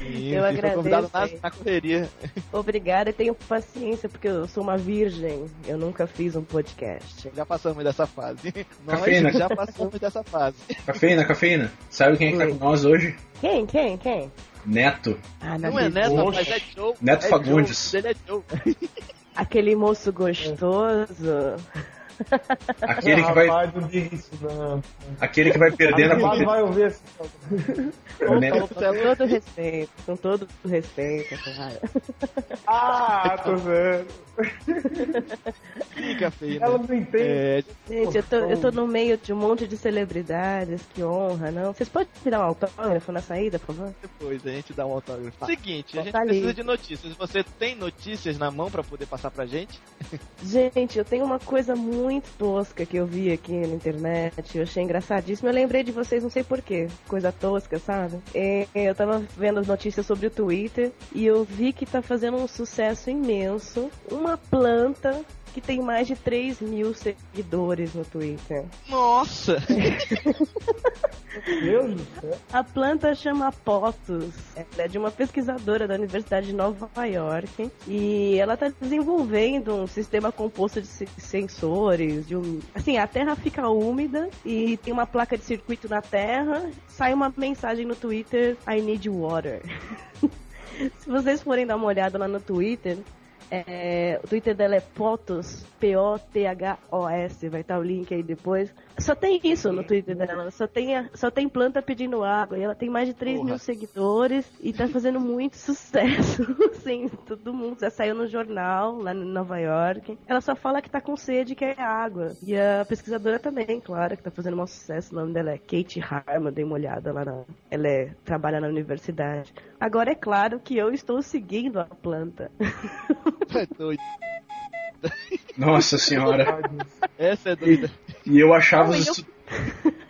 Sim, eu agradeço convidado na, na correria. Obrigada e tenho paciência, porque eu sou uma virgem. Eu nunca fiz um podcast. Já passamos dessa fase. Nós Cafeína. já passamos dessa fase. Cafeína, cafeína. Sabe quem é que tá com nós hoje? Quem? Quem? Quem? Neto. Ah, Não é Neto, Oxe. rapaz, é Joe. Neto é Fagundes. Joe, Ele é Joe. Aquele moço gostoso. Aquele que vai, Rapaz, não diga isso, não. aquele que vai perdendo a vai ouvir esse... Pro Com todo respeito, com todo respeito, cara. Ah, tô vendo. Sim, cafeína. Ela não entende. É, Gente, eu tô, eu tô no meio de um monte de celebridades, que honra, não? Vocês podem me dar um autógrafo na saída, por favor? depois a gente dá um autógrafo. Seguinte, a gente Tá ali. precisa de notícias. Você tem notícias na mão pra poder passar pra gente? Gente, eu tenho uma coisa muito tosca que eu vi aqui na internet, eu achei engraçadíssimo. Eu lembrei de vocês, não sei porquê, coisa tosca, sabe? É, eu tava vendo as notícias sobre o Twitter e eu vi que tá fazendo um sucesso imenso uma planta que tem mais de 3 mil seguidores no Twitter. Nossa! Meu Deus do céu. A planta chama Potus. Ela é de uma pesquisadora da Universidade de Nova York. E ela está desenvolvendo um sistema composto de se- sensores. De um... Assim, a terra fica úmida e tem uma placa de circuito na terra. Sai uma mensagem no Twitter: I need water. Se vocês forem dar uma olhada lá no Twitter, é, o Twitter dela é Potos, P-O-T-H-O-S, vai estar o link aí depois. Só tem isso no Twitter dela, só tem, a- só tem planta pedindo água. E ela tem mais de 3 Porra. mil seguidores e tá fazendo muito sucesso. Sim, todo mundo já saiu no jornal lá em Nova York. Ela só fala que tá com sede e quer água. E a pesquisadora também, claro, que tá fazendo um sucesso. O nome dela é Kate Harman, dei uma olhada lá na. Ela é, trabalha na universidade. Agora é claro que eu estou seguindo a planta. É doido. Nossa senhora. Essa é doida. E eu achava Não, os eu-.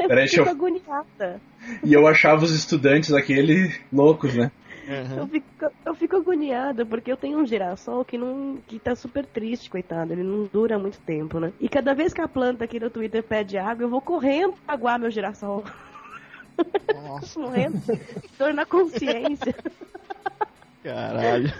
Peraí, eu... agoniada. E eu achava os estudantes aquele loucos, né? Uhum. Eu fico, eu fico agoniada, porque eu tenho um girassol que não. que tá super triste, coitado. Ele não dura muito tempo, né? E cada vez que a planta aqui no Twitter pede água, eu vou correndo pra aguar meu girassol. Nossa, Morrendo. Dor na consciência. caralho.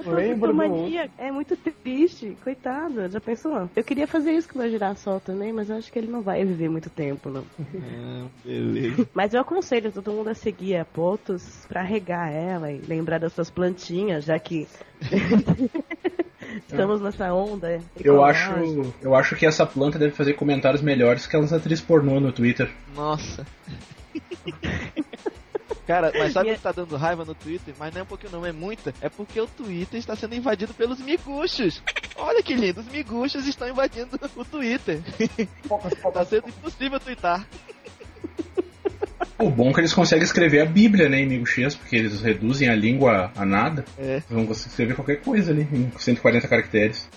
Lembra do Mania. É muito triste, coitado. Já pensou? Eu queria fazer isso com o meu girassol também, mas eu acho que ele não vai viver muito tempo, não. Ah, beleza. Mas eu aconselho todo mundo a seguir a Potos pra regar ela e lembrar das suas plantinhas, já que estamos nessa onda. Eu acho, eu acho que essa planta deve fazer comentários melhores que elas atriz pornô no Twitter. Nossa. Cara, mas sabe o que tá dando raiva no Twitter? Mas não é um pouquinho não, é muita. É porque o Twitter está sendo invadido pelos miguxos. Olha que lindo, os miguxos estão invadindo o Twitter. Tá sendo impossível twittar. O bom é que eles conseguem escrever a Bíblia, né, em porque eles reduzem a língua a nada. É. Eles vão conseguir escrever qualquer coisa ali, em 140 caracteres.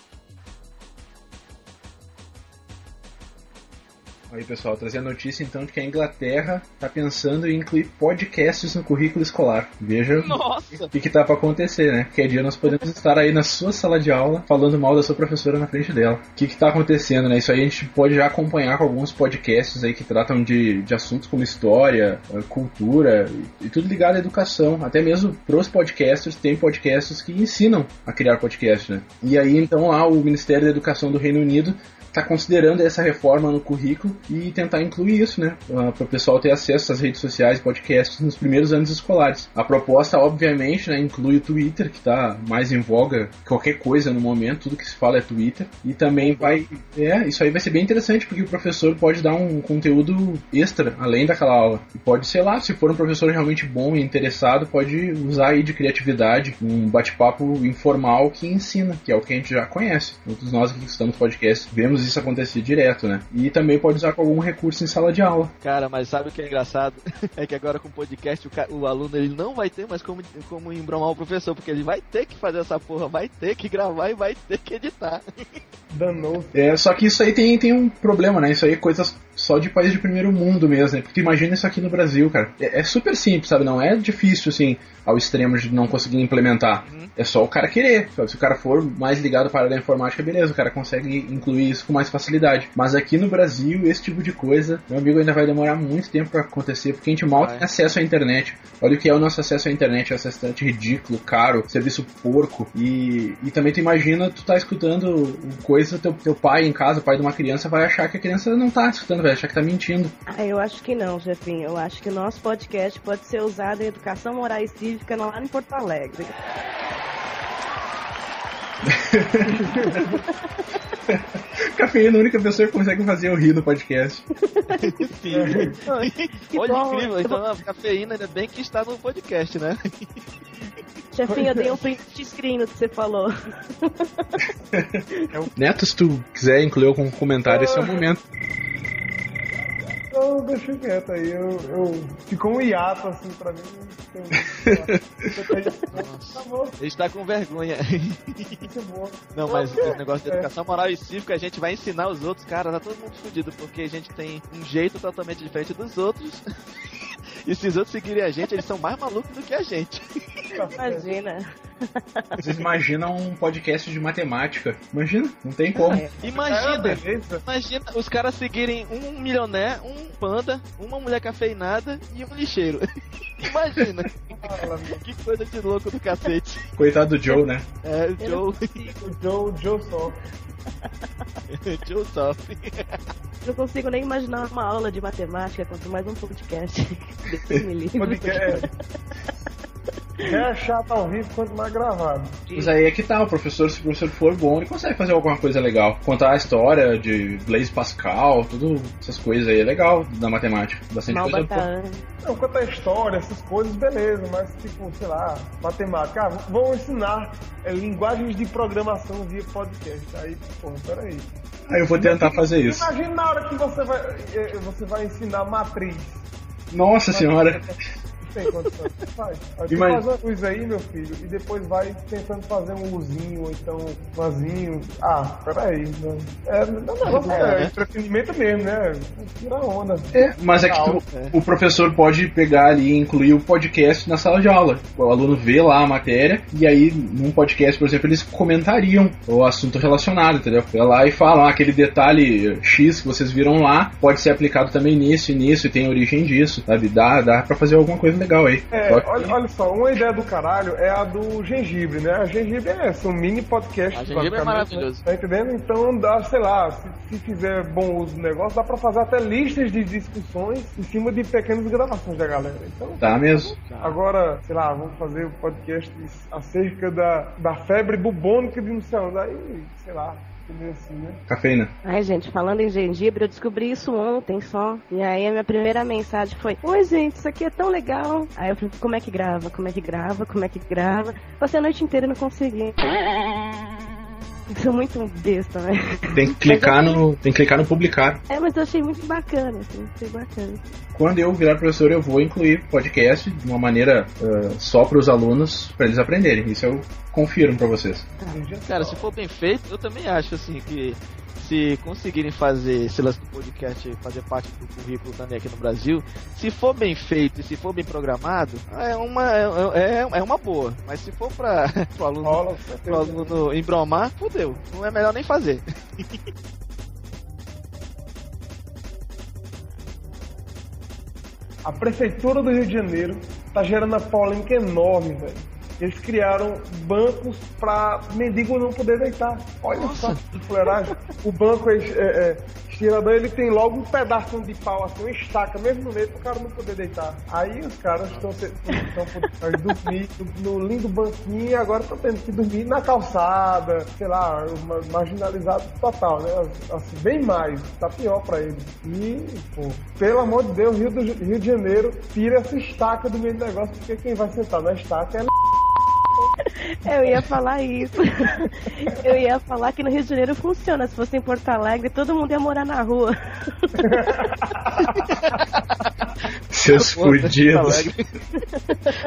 Aí pessoal, trazer a notícia então de que a Inglaterra está pensando em incluir podcasts no currículo escolar. Veja Nossa! o que, que tá para acontecer, né? Que dia nós podemos estar aí na sua sala de aula falando mal da sua professora na frente dela. O que, que tá acontecendo, né? Isso aí a gente pode já acompanhar com alguns podcasts aí que tratam de, de assuntos como história, eh, cultura e, e tudo ligado à educação. Até mesmo pros podcasters, tem podcasts que ensinam a criar podcast, né? E aí então lá o Ministério da Educação do Reino Unido tá considerando essa reforma no currículo e tentar incluir isso, né? Para o pessoal ter acesso às redes sociais, podcasts nos primeiros anos escolares. A proposta, obviamente, né, inclui o Twitter, que está mais em voga qualquer coisa no momento, tudo que se fala é Twitter. E também vai. É, isso aí vai ser bem interessante, porque o professor pode dar um conteúdo extra, além daquela aula. E pode, sei lá, se for um professor realmente bom e interessado, pode usar aí de criatividade, um bate-papo informal que ensina, que é o que a gente já conhece. Todos nós que estamos no podcast vemos isso acontecer direto, né? E também pode usar com algum recurso em sala de aula. Cara, mas sabe o que é engraçado? É que agora com o podcast o, o aluno ele não vai ter mais como, como embromar o professor, porque ele vai ter que fazer essa porra, vai ter que gravar e vai ter que editar. Danou. É, só que isso aí tem, tem um problema, né? Isso aí é coisa só de país de primeiro mundo mesmo, né? Porque imagina isso aqui no Brasil, cara. É, é super simples, sabe? Não é difícil, assim, ao extremo de não conseguir implementar. Uhum. É só o cara querer. Sabe? Se o cara for mais ligado para a informática, beleza, o cara consegue incluir isso com mais facilidade. Mas aqui no Brasil, esse tipo de coisa, meu amigo, ainda vai demorar muito tempo para acontecer, porque a gente mal tem acesso à internet. Olha o que é o nosso acesso à internet, acesso ridículo, caro, serviço porco. E, e também tu imagina, tu tá escutando coisa, teu, teu pai em casa, o pai de uma criança, vai achar que a criança não tá escutando, vai achar que tá mentindo. Ah, eu acho que não, Jefinho. Eu acho que o nosso podcast pode ser usado em educação moral e cívica lá em Porto Alegre. Cafeína é a única pessoa que consegue fazer eu rir no podcast. Sim. Olha, bom, incrível. Então, a cafeína ainda bem que está no podcast, né? Chefinho, eu dei um print screen no que você falou. Neto, se tu quiser incluir algum comentário, esse é o momento. Então deixa quieto aí. Eu, eu... Ficou um hiato assim pra mim. Nossa. Ele está com vergonha. É. Não, mas o negócio de educação moral e cívica a gente vai ensinar os outros, cara, tá todo mundo fudido, porque a gente tem um jeito totalmente diferente dos outros. E se os outros seguirem a gente, eles são mais malucos do que a gente. Imagina. Vocês imaginam um podcast de matemática. Imagina, não tem como. É. Imagina, é, imagina os caras seguirem um milioné, um panda, uma mulher cafeinada e um lixeiro. Imagina. Que coisa de louco do cacete. Coitado do Joe, né? É, o Joe. o Joe, o Joe só. Joe sofre. Não consigo nem imaginar uma aula de matemática quanto mais um podcast. Podcast. É chato ao vivo quanto mais gravado. Mas aí é que tá, o professor, se o professor for bom, ele consegue fazer alguma coisa legal. Contar a história de Blaise Pascal, tudo essas coisas aí é legal da matemática. Bastante Mal coisa. bacana. Não, contar a história, essas coisas, beleza, mas tipo, sei lá, matemática. Ah, vão ensinar é, linguagens de programação via podcast. Aí, porra, peraí. Aí eu vou tentar fazer isso. Imagina na hora que você vai, é, você vai ensinar matriz. Nossa senhora! Tem condição. Faz. Aí faz uma luz aí, meu filho, e depois vai tentando fazer um luzinho, ou então um azinho. Ah, peraí. Não. É, não, não, é, é entretenimento mesmo, né? Tira onda. É, mas é que tu, o professor pode pegar ali e incluir o podcast na sala de aula. O aluno vê lá a matéria, e aí, num podcast, por exemplo, eles comentariam o assunto relacionado, entendeu? Vai lá e falam, ah, aquele detalhe X que vocês viram lá, pode ser aplicado também nisso e nisso, e tem origem disso, sabe? Dá, dá pra fazer alguma coisa legal aí. É, olha, olha, só, uma ideia do caralho é a do gengibre, né? A gengibre é essa, um mini podcast. A gengibre é maravilhoso. Tá entendendo? Então dá, sei lá, se, se, fizer bom uso do negócio, dá pra fazer até listas de discussões em cima de pequenas gravações da galera. Então, tá mesmo. Agora, sei lá, vamos fazer o um podcast acerca da, da febre bubônica de não sei onde. Aí, sei lá, Assim, né? Cafeína. Ai, gente, falando em gengibre, eu descobri isso ontem só. E aí a minha primeira mensagem foi: Oi, gente, isso aqui é tão legal. Aí eu falei: Como é que grava? Como é que grava? Como é que grava? Passei a noite inteira e não consegui. sou muito besta, né? Tem que clicar no. Tem que clicar no publicar. É, mas eu achei muito bacana, assim, achei bacana. Quando eu virar professor, eu vou incluir podcast de uma maneira uh, só para os alunos, para eles aprenderem. Isso eu confirmo para vocês. Cara, se for bem feito, eu também acho assim que se conseguirem fazer esse lance do podcast fazer parte do currículo também aqui no Brasil, se for bem feito e se for bem programado, é uma, é, é, é uma boa. Mas se for para o aluno, pro aluno embromar, fodeu. Não é melhor nem fazer. A prefeitura do Rio de Janeiro tá gerando uma polêmica enorme, velho eles criaram bancos pra mendigo não poder deitar. Olha Nossa. fuleiragem. O banco é, é, estirador, ele tem logo um pedaço de pau, assim, uma estaca, mesmo no meio, pro cara não poder deitar. Aí os caras estão podendo dormir no lindo banquinho e agora estão tendo que dormir na calçada, sei lá, marginalizado total, né? Assim, bem mais, tá pior pra eles. E, pô, pelo amor de Deus, Rio, do, Rio de Janeiro, tira essa estaca do meio do negócio, porque quem vai sentar na estaca é eu ia falar isso. Eu ia falar que no Rio de Janeiro funciona. Se fosse em Porto Alegre, todo mundo ia morar na rua. Seus fudidos.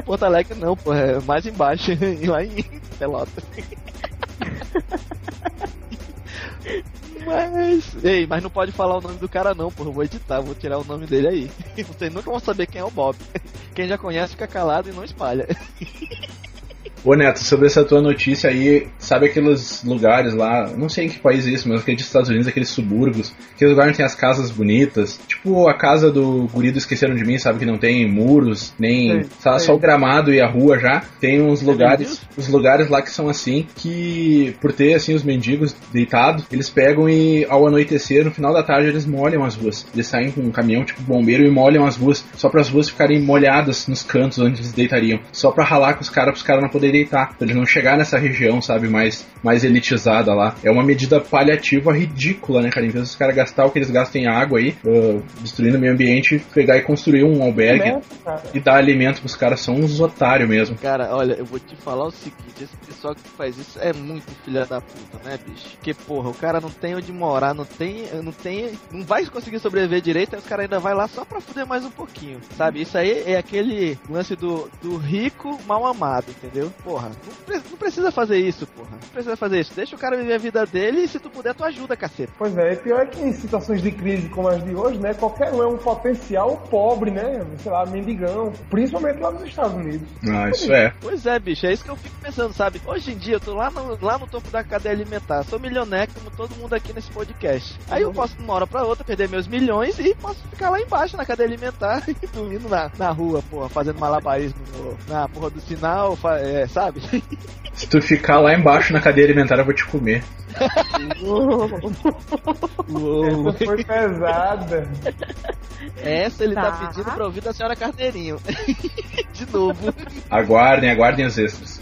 Porto Alegre não, pô, é mais embaixo, lá em Pelotas. Mas. Ei, mas não pode falar o nome do cara não, porra. Eu vou editar, vou tirar o nome dele aí. Vocês nunca vão saber quem é o Bob. Quem já conhece fica calado e não espalha. Ô Neto, sobre essa tua notícia aí, sabe aqueles lugares lá, não sei em que país é isso, mas aquele dos Estados Unidos, aqueles subúrbios, aqueles lugares tem as casas bonitas, tipo a casa do guri do Esqueceram de Mim, sabe, que não tem muros, nem sim, sim. só o gramado e a rua já, tem uns lugares, os lugares lá que são assim, que por ter assim os mendigos deitados, eles pegam e ao anoitecer, no final da tarde, eles molham as ruas. Eles saem com um caminhão tipo bombeiro e molham as ruas, só para as ruas ficarem molhadas nos cantos onde eles deitariam, só para ralar com os caras, para os caras não poderem deitar, pra ele não chegar nessa região, sabe, mais, mais elitizada lá. É uma medida paliativa ridícula, né, cara? Em vez dos caras gastar o que eles gastam em água aí, uh, destruindo o meio ambiente, pegar e construir um albergue é, e dar alimento pros caras, são uns otários mesmo. Cara, olha, eu vou te falar o seguinte, esse pessoal que faz isso é muito filha da puta, né, bicho? Porque, porra, o cara não tem onde morar, não tem, não tem, não vai conseguir sobreviver direito, aí os caras ainda vai lá só pra fuder mais um pouquinho, sabe? Isso aí é aquele lance do, do rico mal amado, entendeu? Porra. Não, não, precisa fazer isso, porra. Não precisa fazer isso. Deixa o cara viver a vida dele e se tu puder, tu ajuda, cacete. Pois é, e pior é que em situações de crise como as de hoje, né? Qualquer um é um potencial pobre, né? Sei lá, mendigão. Principalmente lá nos Estados Unidos. Ah, isso é. Pois é, bicho. É isso que eu fico pensando, sabe? Hoje em dia eu tô lá no, lá no topo da cadeia alimentar. Sou milionário como todo mundo aqui nesse podcast. Aí eu posso, de uma hora pra outra, perder meus milhões e posso ficar lá embaixo na cadeia alimentar e dormindo na, na rua, porra, fazendo malabarismo no, na porra do sinal, é, sabe? Se tu ficar lá embaixo na cadeia alimentar, eu vou te comer. Uou. Essa foi pesada. Essa ele tá. tá pedindo pra ouvir da senhora Carneirinho. De novo. Aguardem, aguardem os extras.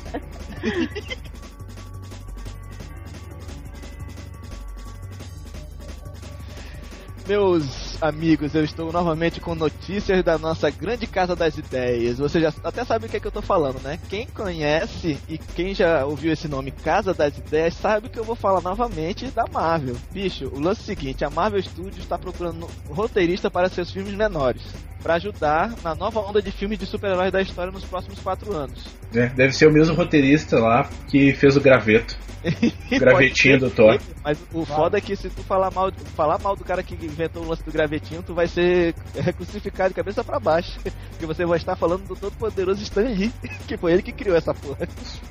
Meus amigos, eu estou novamente com notícias da nossa grande casa das ideias. Você já até sabe o que, é que eu estou falando, né? Quem conhece e quem já ouviu esse nome Casa das Ideias sabe que eu vou falar novamente da Marvel. Bicho, o lance é o seguinte: a Marvel Studios está procurando roteirista para seus filmes menores para ajudar na nova onda de filmes de super-heróis da história nos próximos quatro anos. É, deve ser o mesmo roteirista lá que fez o graveto. o gravetinho do Thor. Mas o foda é que se tu falar mal, falar mal do cara que inventou o lance do gravetinho, tu vai ser crucificado de cabeça para baixo. Porque você vai estar falando do todo poderoso Stan Lee, que foi ele que criou essa porra.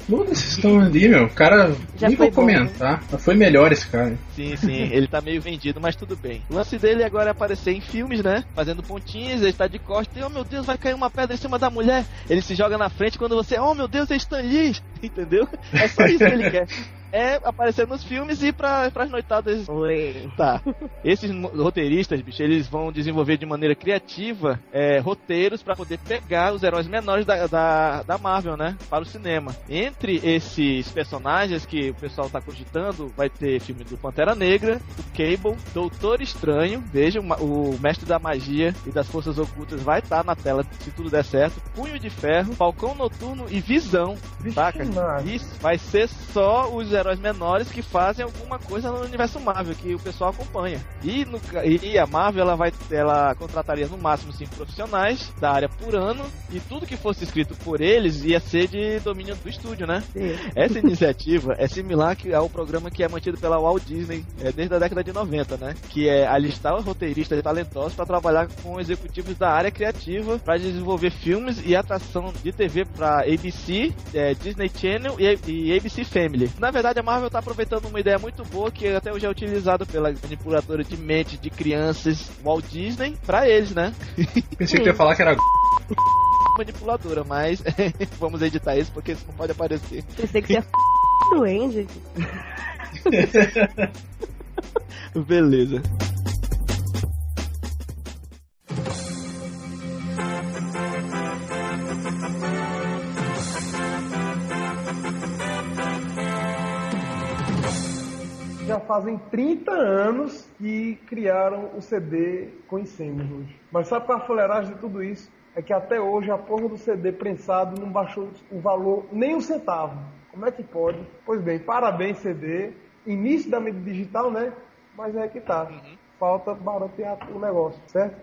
Muda esse Stan Lee, meu. O cara, Já nem vou bom, comentar. Né? Foi melhor esse cara. Sim, sim. ele tá meio vendido, mas tudo bem. O lance dele agora é aparecer em filmes, né? Fazendo pontinhos, ele tá de costas e, oh meu Deus, vai cair uma pedra em cima da mulher. Ele se joga na frente quando você, oh meu Deus, é Stan Lee. Entendeu? É só isso que ele quer é aparecer nos filmes e para as noitadas. Oi. Tá. Esses roteiristas, bicho, eles vão desenvolver de maneira criativa é, roteiros para poder pegar os heróis menores da, da, da, Marvel, né? Para o cinema. Entre esses personagens que o pessoal tá cogitando, vai ter filme do Pantera Negra, do Cable, Doutor Estranho, veja, o Mestre da Magia e das Forças Ocultas vai estar tá na tela se tudo der certo. Punho de Ferro, Falcão Noturno e Visão. Vixe, saca? Isso vai ser só os heróis menores que fazem alguma coisa no universo Marvel, que o pessoal acompanha. E, no, e a Marvel ela vai ela contrataria no máximo cinco profissionais da área por ano e tudo que fosse escrito por eles ia ser de domínio do estúdio, né? Sim. Essa iniciativa é similar ao programa que é mantido pela Walt Disney é, desde a década de 90, né? Que é alistar roteiristas talentosos para trabalhar com executivos da área criativa para desenvolver filmes e atração de TV para ABC, é, Disney Channel e, e ABC Family. Na verdade verdade, a Marvel tá aproveitando uma ideia muito boa que até hoje é utilizada pela manipuladora de mente de crianças Walt Disney pra eles, né? Pensei que ia falar que era. manipuladora, mas vamos editar isso porque isso não pode aparecer. Pensei que você ia duende. Beleza. Fazem 30 anos que criaram o CD Conhecemos hoje. Mas sabe qual a fuleiragem de tudo isso? É que até hoje a porra do CD prensado não baixou o valor nem um centavo. Como é que pode? Pois bem, parabéns CD. Início da mídia digital, né? Mas é que tá. Falta baratear o negócio, certo?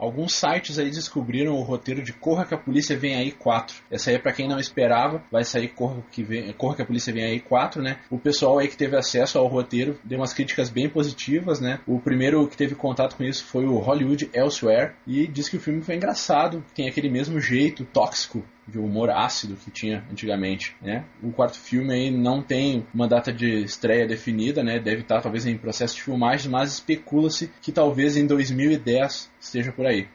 Alguns sites aí descobriram o roteiro de Corra que a Polícia Vem Aí 4. Essa aí pra quem não esperava, vai sair Corra que, vem, Corra que a Polícia Vem Aí 4, né? O pessoal aí que teve acesso ao roteiro deu umas críticas bem positivas, né? O primeiro que teve contato com isso foi o Hollywood Elsewhere e disse que o filme foi engraçado, tem aquele mesmo jeito tóxico de humor ácido que tinha antigamente, né? O quarto filme aí não tem uma data de estreia definida, né? Deve estar talvez em processo de filmagem, mas especula-se que talvez em 2010 esteja por aí.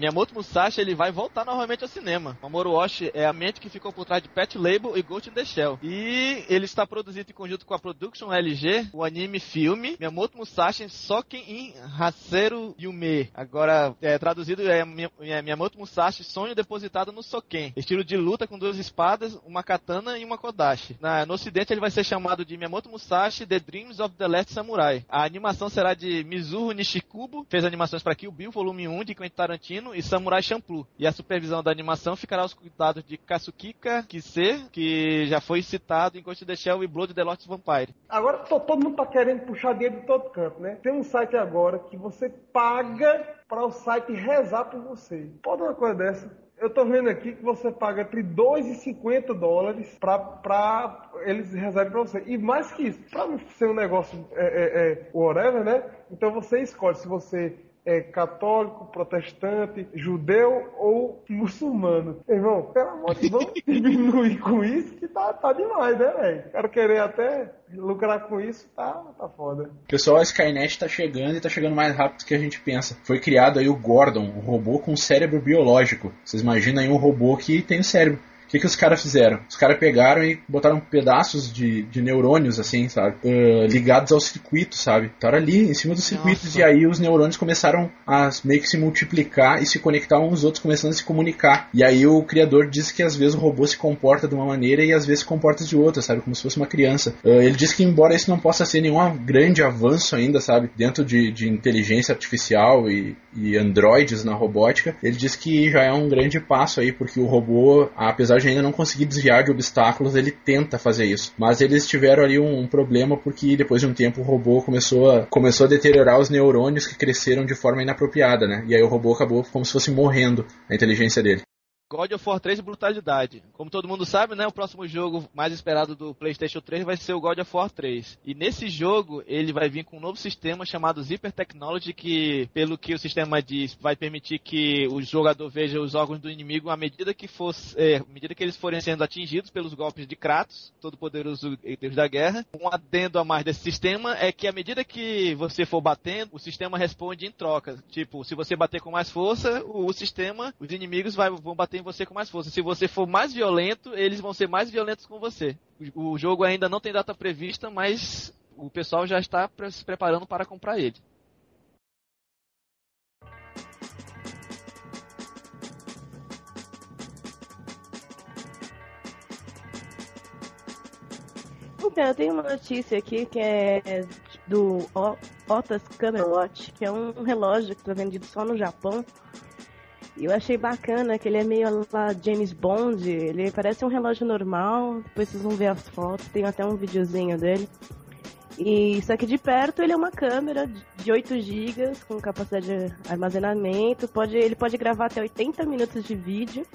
Miyamoto Musashi ele vai voltar novamente ao cinema. Mamoru Oshii é a mente que ficou por trás de Pet Label e Ghost in the Shell. E ele está produzido em conjunto com a Production LG, o anime filme Miyamoto Musashi Soken in Haseru Yume. Agora, é, traduzido é, é Miyamoto Musashi Sonho Depositado no Soken. Estilo de luta com duas espadas, uma katana e uma kodashi. Na, no ocidente ele vai ser chamado de Miyamoto Musashi The Dreams of the Last Samurai. A animação será de Mizuho Nishikubo, fez animações para Kill Bill, volume 1 de Quentin Tarantino e Samurai Champloo. E a supervisão da animação ficará aos cuidados de Kasukika Kise, que já foi citado em Ghost in the Shell e Blood the Lost Vampire. Agora todo mundo tá querendo puxar dinheiro de todo canto, né? Tem um site agora que você paga para o site rezar por você. Pode uma coisa dessa? Eu tô vendo aqui que você paga entre 2 e 50 dólares pra, pra eles rezarem pra você. E mais que isso, pra não ser um negócio é, é, é, whatever, né? Então você escolhe se você é católico, protestante, judeu ou muçulmano. Irmão, pelo amor de Deus, vamos diminuir com isso que tá, tá demais, né, velho? Quero querer até lucrar com isso, tá, tá foda. Pessoal, a Skynet tá chegando e tá chegando mais rápido do que a gente pensa. Foi criado aí o Gordon, um robô com cérebro biológico. Vocês imaginam aí um robô que tem um cérebro. O que, que os caras fizeram? Os caras pegaram e botaram pedaços de, de neurônios, assim, sabe? Uh, ligados ao circuito, sabe? Estaram ali, em cima dos circuitos, Nossa. e aí os neurônios começaram a meio que se multiplicar e se conectar uns aos outros, começando a se comunicar. E aí o criador disse que às vezes o robô se comporta de uma maneira e às vezes se comporta de outra, sabe? Como se fosse uma criança. Uh, ele disse que embora isso não possa ser nenhum grande avanço ainda, sabe? Dentro de, de inteligência artificial e, e androides na robótica, ele diz que já é um grande passo aí, porque o robô, apesar de ainda não conseguir desviar de obstáculos, ele tenta fazer isso. Mas eles tiveram ali um, um problema porque depois de um tempo o robô começou a, começou a deteriorar os neurônios que cresceram de forma inapropriada, né? E aí o robô acabou como se fosse morrendo a inteligência dele. God of War 3 Brutalidade. Como todo mundo sabe, né, o próximo jogo mais esperado do PlayStation 3 vai ser o God of War 3. E nesse jogo, ele vai vir com um novo sistema chamado Zipper Technology, que, pelo que o sistema diz, vai permitir que o jogador veja os órgãos do inimigo à medida que, fosse, é, à medida que eles forem sendo atingidos pelos golpes de Kratos, todo poderoso Deus da guerra. Um adendo a mais desse sistema é que à medida que você for batendo, o sistema responde em troca. Tipo, se você bater com mais força, o, o sistema, os inimigos vai, vão bater em você com mais força. Se você for mais violento, eles vão ser mais violentos com você. O, jogo ainda não tem data prevista, mas o pessoal já está se preparando para comprar ele. Então, eu tenho uma notícia aqui que é do Otas Camera Watch, que é um relógio que está vendido só no Japão. Eu achei bacana que ele é meio lá James Bond, ele parece um relógio normal, depois vocês vão ver as fotos, tem até um videozinho dele. E só que de perto ele é uma câmera de 8 GB com capacidade de armazenamento, pode, ele pode gravar até 80 minutos de vídeo.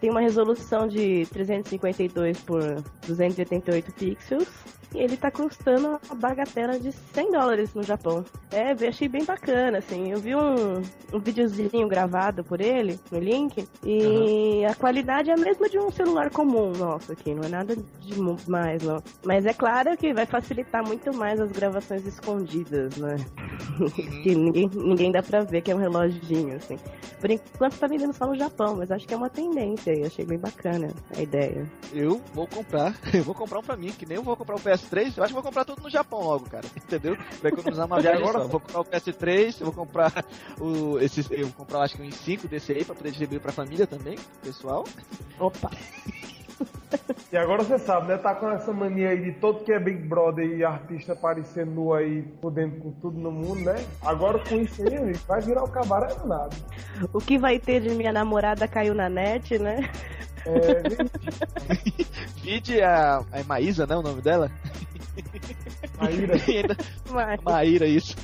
Tem uma resolução de 352 por 288 pixels. Ele tá custando uma bagatela de 100 dólares no Japão. É, eu achei bem bacana, assim. Eu vi um, um videozinho gravado por ele, no link, e a qualidade é a mesma de um celular comum nosso aqui, não é nada de mais, não. Mas é claro que vai facilitar muito mais as gravações escondidas, né? que ninguém, ninguém dá pra ver que é um reloginho, assim. Por enquanto tá vendendo só no Japão, mas acho que é uma tendência aí. Achei bem bacana a ideia. Eu vou comprar. Eu vou comprar um pra mim, que nem eu vou comprar o PS3. Eu acho que vou comprar tudo no Japão logo, cara. Entendeu? Vai economizar uma viagem agora. Só. Vou comprar o PS3, eu vou comprar o. Esses, eu vou comprar acho que uns 5 desse aí pra poder distribuir pra família também, pessoal. Opa! E agora você sabe, né? Tá com essa mania aí de todo que é Big Brother e artista aparecendo nu aí, podendo com tudo no mundo, né? Agora com isso aí, vai virar o cabaré nada. O que vai ter de minha namorada caiu na net, né? É, Vide a, a Maísa, né? O nome dela? Maíra. Maíra, isso.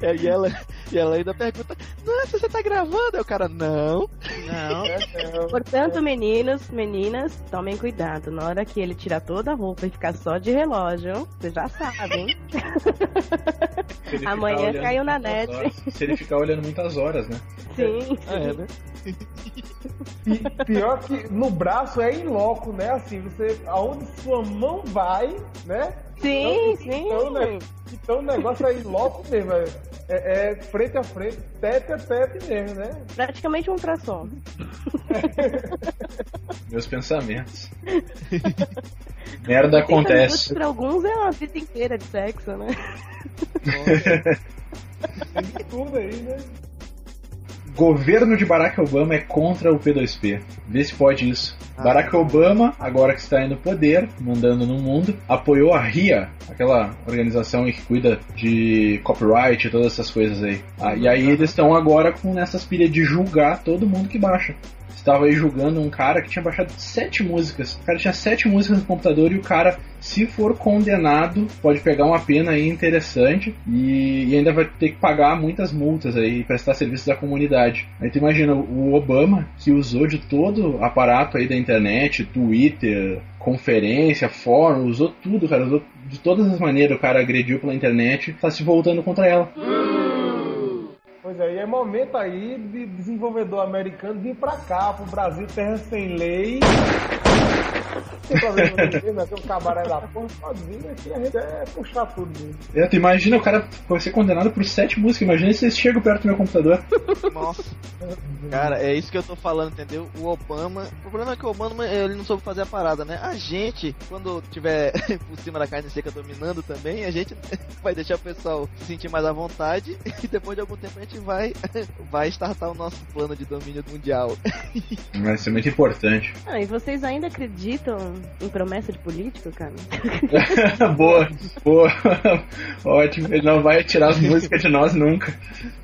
É, e, ela, e ela ainda pergunta: Nossa, você tá gravando? Aí o cara: Não. Não. Portanto, meninos, meninas, tomem cuidado. Na hora que ele tirar toda a roupa e ficar só de relógio, vocês já sabem. Amanhã caiu na net. Horas, se ele ficar olhando muitas horas, né? Sim. sim. Ah, é, né? E pior que no braço é em loco, né? Assim, você. Aonde sua mão vai, né? Sim, então, sim. Então, né, então o negócio é em loco mesmo. É, é, é, frente a frente, tete a tete mesmo, né? Praticamente um ultrassom. Meus pensamentos. Merda acontece. Para alguns é uma vida inteira de sexo, né? Tem tudo aí, né? Governo de Barack Obama é contra o P2P. Vê se pode isso. Ah, Barack Obama, agora que está no poder, mandando no mundo, apoiou a RIA, aquela organização que cuida de copyright e todas essas coisas aí. Ah, e aí eles estão agora com nessas pilhas de julgar todo mundo que baixa estava aí julgando um cara que tinha baixado sete músicas. O cara tinha sete músicas no computador e o cara, se for condenado, pode pegar uma pena aí interessante e, e ainda vai ter que pagar muitas multas aí, prestar serviços à comunidade. Aí tu imagina o Obama, que usou de todo o aparato aí da internet, Twitter, conferência, fórum, usou tudo, cara, usou de todas as maneiras o cara agrediu pela internet, tá se voltando contra ela. Pois é, e é momento aí de desenvolvedor americano vir pra cá, pro Brasil, terra sem lei. Tem problema com né? Tem um cabaré da porra, pode vir aqui, a gente é puxar tudo. É, tu imagina o cara foi ser condenado por sete músicas, imagina se eles chegam perto do meu computador. Nossa. Cara, é isso que eu tô falando, entendeu? O Obama. O problema é que o Obama ele não soube fazer a parada, né? A gente, quando tiver por cima da carne seca dominando também, a gente vai deixar o pessoal se sentir mais à vontade e depois de algum tempo a gente gente vai, vai startar o nosso plano de domínio mundial. Vai ser muito importante. Ah, e vocês ainda acreditam em promessa de político, cara? boa, boa. Ótimo. Ele não vai tirar as músicas de nós nunca.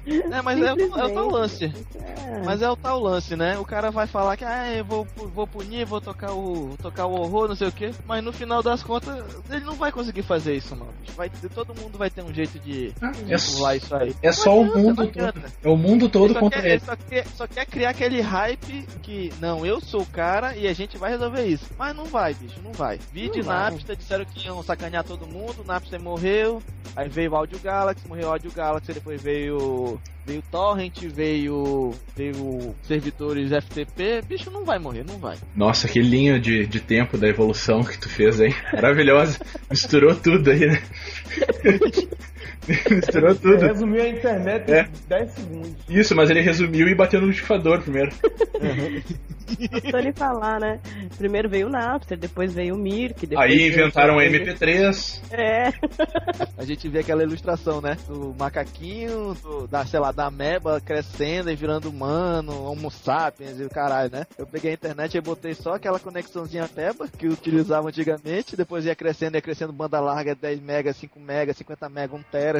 É, mas é, o, é o tal lance. É. Mas é o tal lance, né? O cara vai falar que ah, eu vou, vou punir, vou tocar o, tocar o horror, não sei o que. Mas no final das contas, ele não vai conseguir fazer isso, mano. Vai, todo mundo vai ter um jeito de, de é, isso aí. É só o mundo todo. É o mundo todo contra quer, ele. Só quer, só quer criar aquele hype que, não, eu sou o cara e a gente vai resolver isso. Mas não vai, bicho, não vai. Vídeo Napster, disseram que iam sacanear todo mundo, Napster morreu, aí veio o Audio Galaxy, morreu o Audio Galaxy, depois veio veio torrent, veio veio servidores FTP, bicho não vai morrer, não vai. Nossa, que linha de, de tempo da evolução que tu fez aí. Maravilhosa. Misturou tudo aí, né? Misturou tudo. Ele resumiu a internet é. em 10 segundos. Isso, mas ele resumiu e bateu no liquidificador primeiro. Uhum. lhe falar, né? Primeiro veio o Napster, depois veio o Mirk. Aí inventaram o MP3. É. A gente vê aquela ilustração, né? Do macaquinho, do, da, sei lá, da meba crescendo e virando humano, homo sapiens e o caralho, né? Eu peguei a internet e botei só aquela conexãozinha peba que eu utilizava antigamente, depois ia crescendo, ia crescendo banda larga, 10 mega, 5 mega, 50 mega, 1 tera.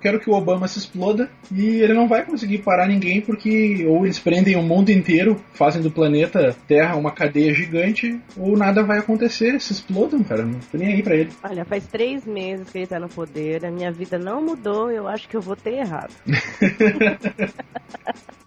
Quero que o Obama se exploda e ele não vai conseguir parar ninguém porque ou eles prendem o mundo inteiro, fazem do planeta Terra uma cadeia gigante, ou nada vai acontecer, se explodam, cara. Não tô nem aí pra ele. Olha, faz três meses que ele tá no poder, a minha vida não mudou, eu acho que eu vou ter errado.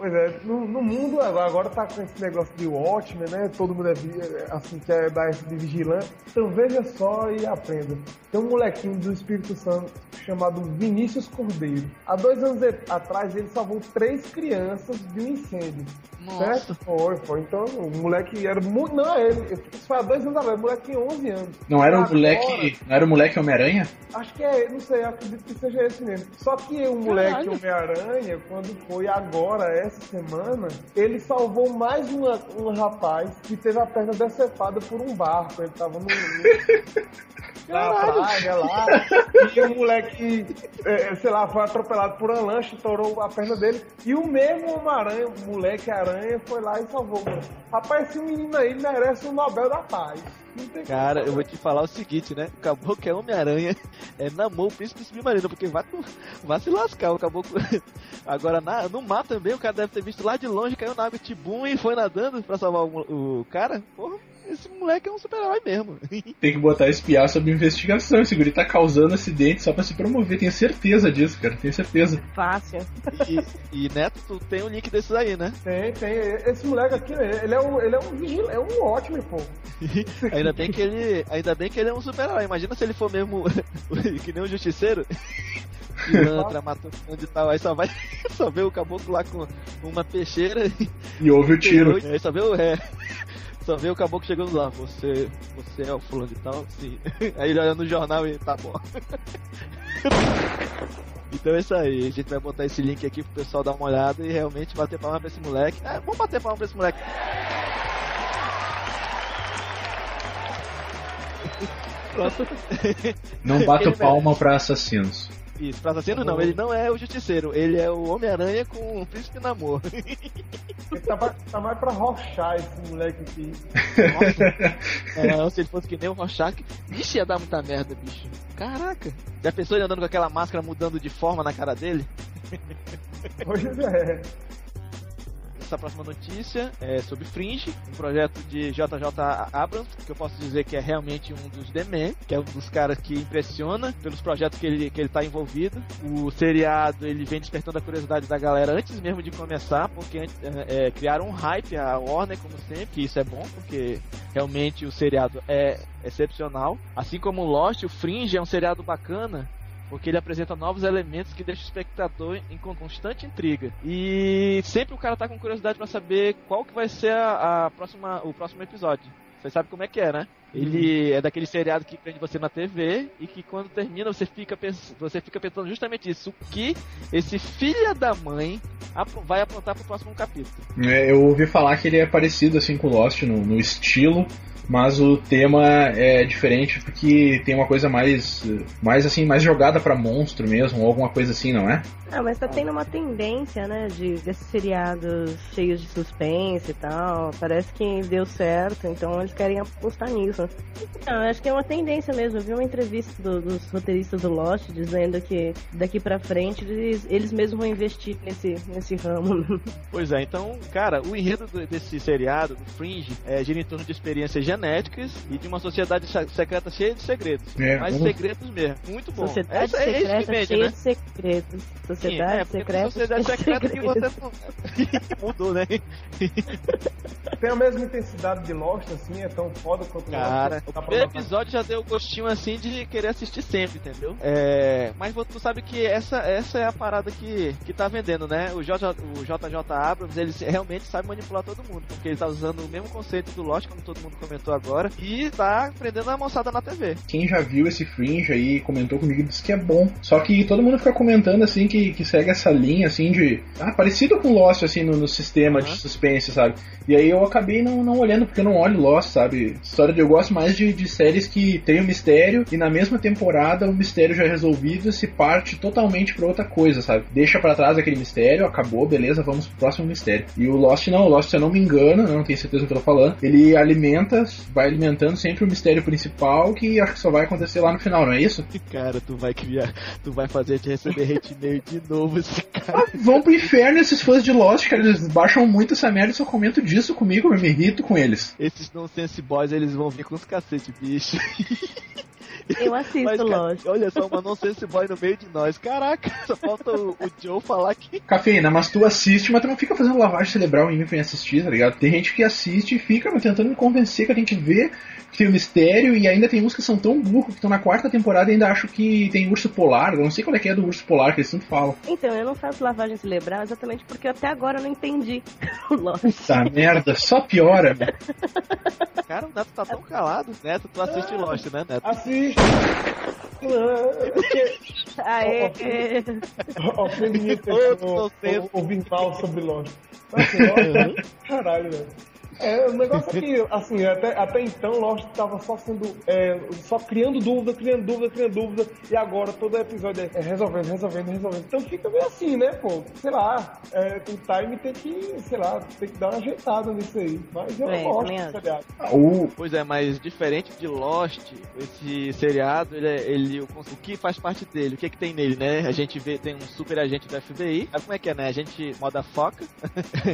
Pois é, no, no, mundo agora tá com esse negócio de Watchmen, né? Todo mundo é, é assim, quer é de vigilante. Então veja só e aprenda. Tem um molequinho do Espírito Santo chamado Vinícius Cordeiro. Há dois anos atrás ele salvou três crianças de um incêndio. Nossa. Certo? Foi, foi. Então o moleque era muito. Não, ele. Isso foi há dois anos atrás, o moleque tinha 11 anos. Não era o agora, moleque. Não era o moleque Homem-Aranha? Acho que é, não sei, acredito que seja esse mesmo. Só que o moleque Homem-Aranha, quando foi agora, essa semana, ele salvou mais uma, um rapaz que teve a perna decepada por um barco. Ele tava no. na praia lá. E o moleque, é, sei lá, foi atropelado por uma lancha, estourou a perna dele. E o mesmo Homem-Aranha, moleque aranha, foi lá e salvou. Rapaz, esse menino aí merece o Nobel da Paz. Cara, eu vou te falar o seguinte, né? O caboclo é Homem-Aranha, é namor o príncipe submarino, porque vai, vai se lascar o caboclo. Agora, na, no mar também, o cara deve ter visto lá de longe, caiu na água tibum e foi nadando pra salvar o, o cara. Porra, esse moleque é um super-herói mesmo. Tem que botar espiar sobre investigação. Esse guri tá causando acidente só pra se promover. Tenho certeza disso, cara. Tenho certeza. Fácil. E, e Neto, tu tem um link desses aí, né? Tem, tem. Esse moleque aqui, ele é um, ele é um é um ótimo, pô. ainda bem que ele. Ainda bem que ele é um super-herói. Imagina se ele for mesmo que nem um justiceiro. pilantra, matou onde tal, aí só vai só vê o caboclo lá com uma peixeira e ouve o tiro. Aí só vê o é, só vê o caboclo chegando lá, você, você é o fulano de tal? Sim. Aí ele olha no jornal e tá bom. Então é isso aí, a gente vai botar esse link aqui pro pessoal dar uma olhada e realmente bater palma pra esse moleque. É, vamos bater palma pra esse moleque. Não bato palma pra assassinos. Isso, pra assassino não, ele não é o justiceiro, ele é o Homem-Aranha com o príncipe namor. Tá, tá mais pra rochar esse moleque aqui. Nossa. Não, se ele fosse que nem o Rorschach, vixe, ia dar muita merda, bicho. Caraca. Já pensou ele andando com aquela máscara mudando de forma na cara dele? Pois é essa próxima notícia é sobre Fringe, um projeto de JJ Abrams, que eu posso dizer que é realmente um dos The Men, que é um dos caras que impressiona pelos projetos que ele, que ele tá envolvido. O seriado ele vem despertando a curiosidade da galera antes mesmo de começar, porque é, é, criaram um hype, a Warner, como sempre, isso é bom, porque realmente o seriado é excepcional. Assim como Lost, o Fringe é um seriado bacana, porque ele apresenta novos elementos que deixam o espectador em constante intriga. E sempre o cara tá com curiosidade para saber qual que vai ser a, a, próxima, o próximo episódio. Você sabe como é que é, né? Ele uhum. é daquele seriado que prende você na TV e que quando termina você fica, pens você fica pensando justamente isso. O que esse filho da mãe vai aprontar pro próximo capítulo. É, eu ouvi falar que ele é parecido assim com Lost no, no estilo, mas o tema é diferente porque tem uma coisa mais mais assim mais jogada para monstro mesmo ou alguma coisa assim não é? Ah mas tá tendo uma tendência né de desses seriados cheios de suspense e tal. Parece que deu certo então eles querem apostar nisso. Não acho que é uma tendência mesmo. Eu vi uma entrevista do, dos roteiristas do Lost dizendo que daqui para frente eles, eles mesmos vão investir nesse nesse ramo. Pois é então cara o enredo desse seriado do Fringe é gira em torno de experiências genéticas e de uma sociedade secreta cheia de segredos. É, Mas vamos... segredos mesmo. Muito bom. Sociedade Essa, é secreta é cheia né? de segredos. Sociedade Sim, é, secreta. Sociedade secreta que você mudou, né? Tem a mesma intensidade de Lost, assim, é tão foda quanto Cara, Lost. o primeiro episódio já deu o gostinho assim de querer assistir sempre, entendeu? É... Mas tu sabe que essa, essa é a parada que, que tá vendendo, né? O, JJ, o JJ Abrams, ele realmente sabe manipular todo mundo, porque ele tá usando o mesmo conceito do Lost, como todo mundo comentou agora e tá prendendo a moçada na TV. Quem já viu esse Fringe aí comentou comigo disse que é bom. Só que todo mundo fica comentando assim que, que segue essa linha assim de. Ah, parecido com Lost assim no, no sistema uhum. de suspense, sabe? E aí eu acabei não, não olhando, porque eu não olho Lost, sabe? História de eu gosto mais de, de séries que tem um mistério e na mesma temporada o mistério já é resolvido se parte totalmente pra outra coisa, sabe? Deixa para trás aquele mistério, acabou, beleza, vamos pro próximo mistério. E o Lost não, o Lost, se eu não me engano, não tenho certeza do que eu tô falando, ele alimenta vai alimentando sempre o mistério principal que acho que só vai acontecer lá no final, não é isso? Cara, tu vai criar, tu vai fazer te receber hate mail de novo esse cara. Ah, vão pro inferno esses fãs de Lost, cara, eles baixam muito essa merda e só comento disso comigo, eu me irrito com eles. Esses nonsense boys, eles vão vir com os cacete, bicho. Eu assisto Mas, cara, Lost. olha só, uma nonsense boy no meio de nós. Caraca, só falta o, o Joe falar que. Cafeína, mas tu assiste, mas tu não fica fazendo lavagem cerebral em mim pra mim assistir, tá ligado? Tem gente que assiste e fica tentando me convencer que a gente vê que tem um mistério e ainda tem uns que são tão burros que estão na quarta temporada e ainda acham que tem urso polar. Eu não sei qual é que é do urso polar que eles sempre falam. Então, eu não faço lavagem cerebral exatamente porque até agora eu não entendi o Lost. Tá merda, só piora. Cara, o Neto tá tão calado. Neto, tu assiste Lost, né, Neto? Ah, Aê! minha Todos pessoa vocês. ouvir mal sobre assim, Lost, caralho, velho. É, o negócio é que, assim, até, até então Lost tava só sendo. é, só criando dúvida, criando dúvida, criando dúvida, e agora todo episódio é resolvendo, resolvendo, resolvendo. Então fica meio assim, né, pô? Sei lá, é, o time tem que, sei lá, tem que dar uma ajeitada nisso aí. Mas eu É, gosto do seriado. O, Pois é, mas diferente de Lost, esse seriado, ele, é- ele o, o que faz parte dele? O que é que tem nele, né? A gente vê, tem um super agente do FBI. Sabe como é que é, né? A gente moda foca,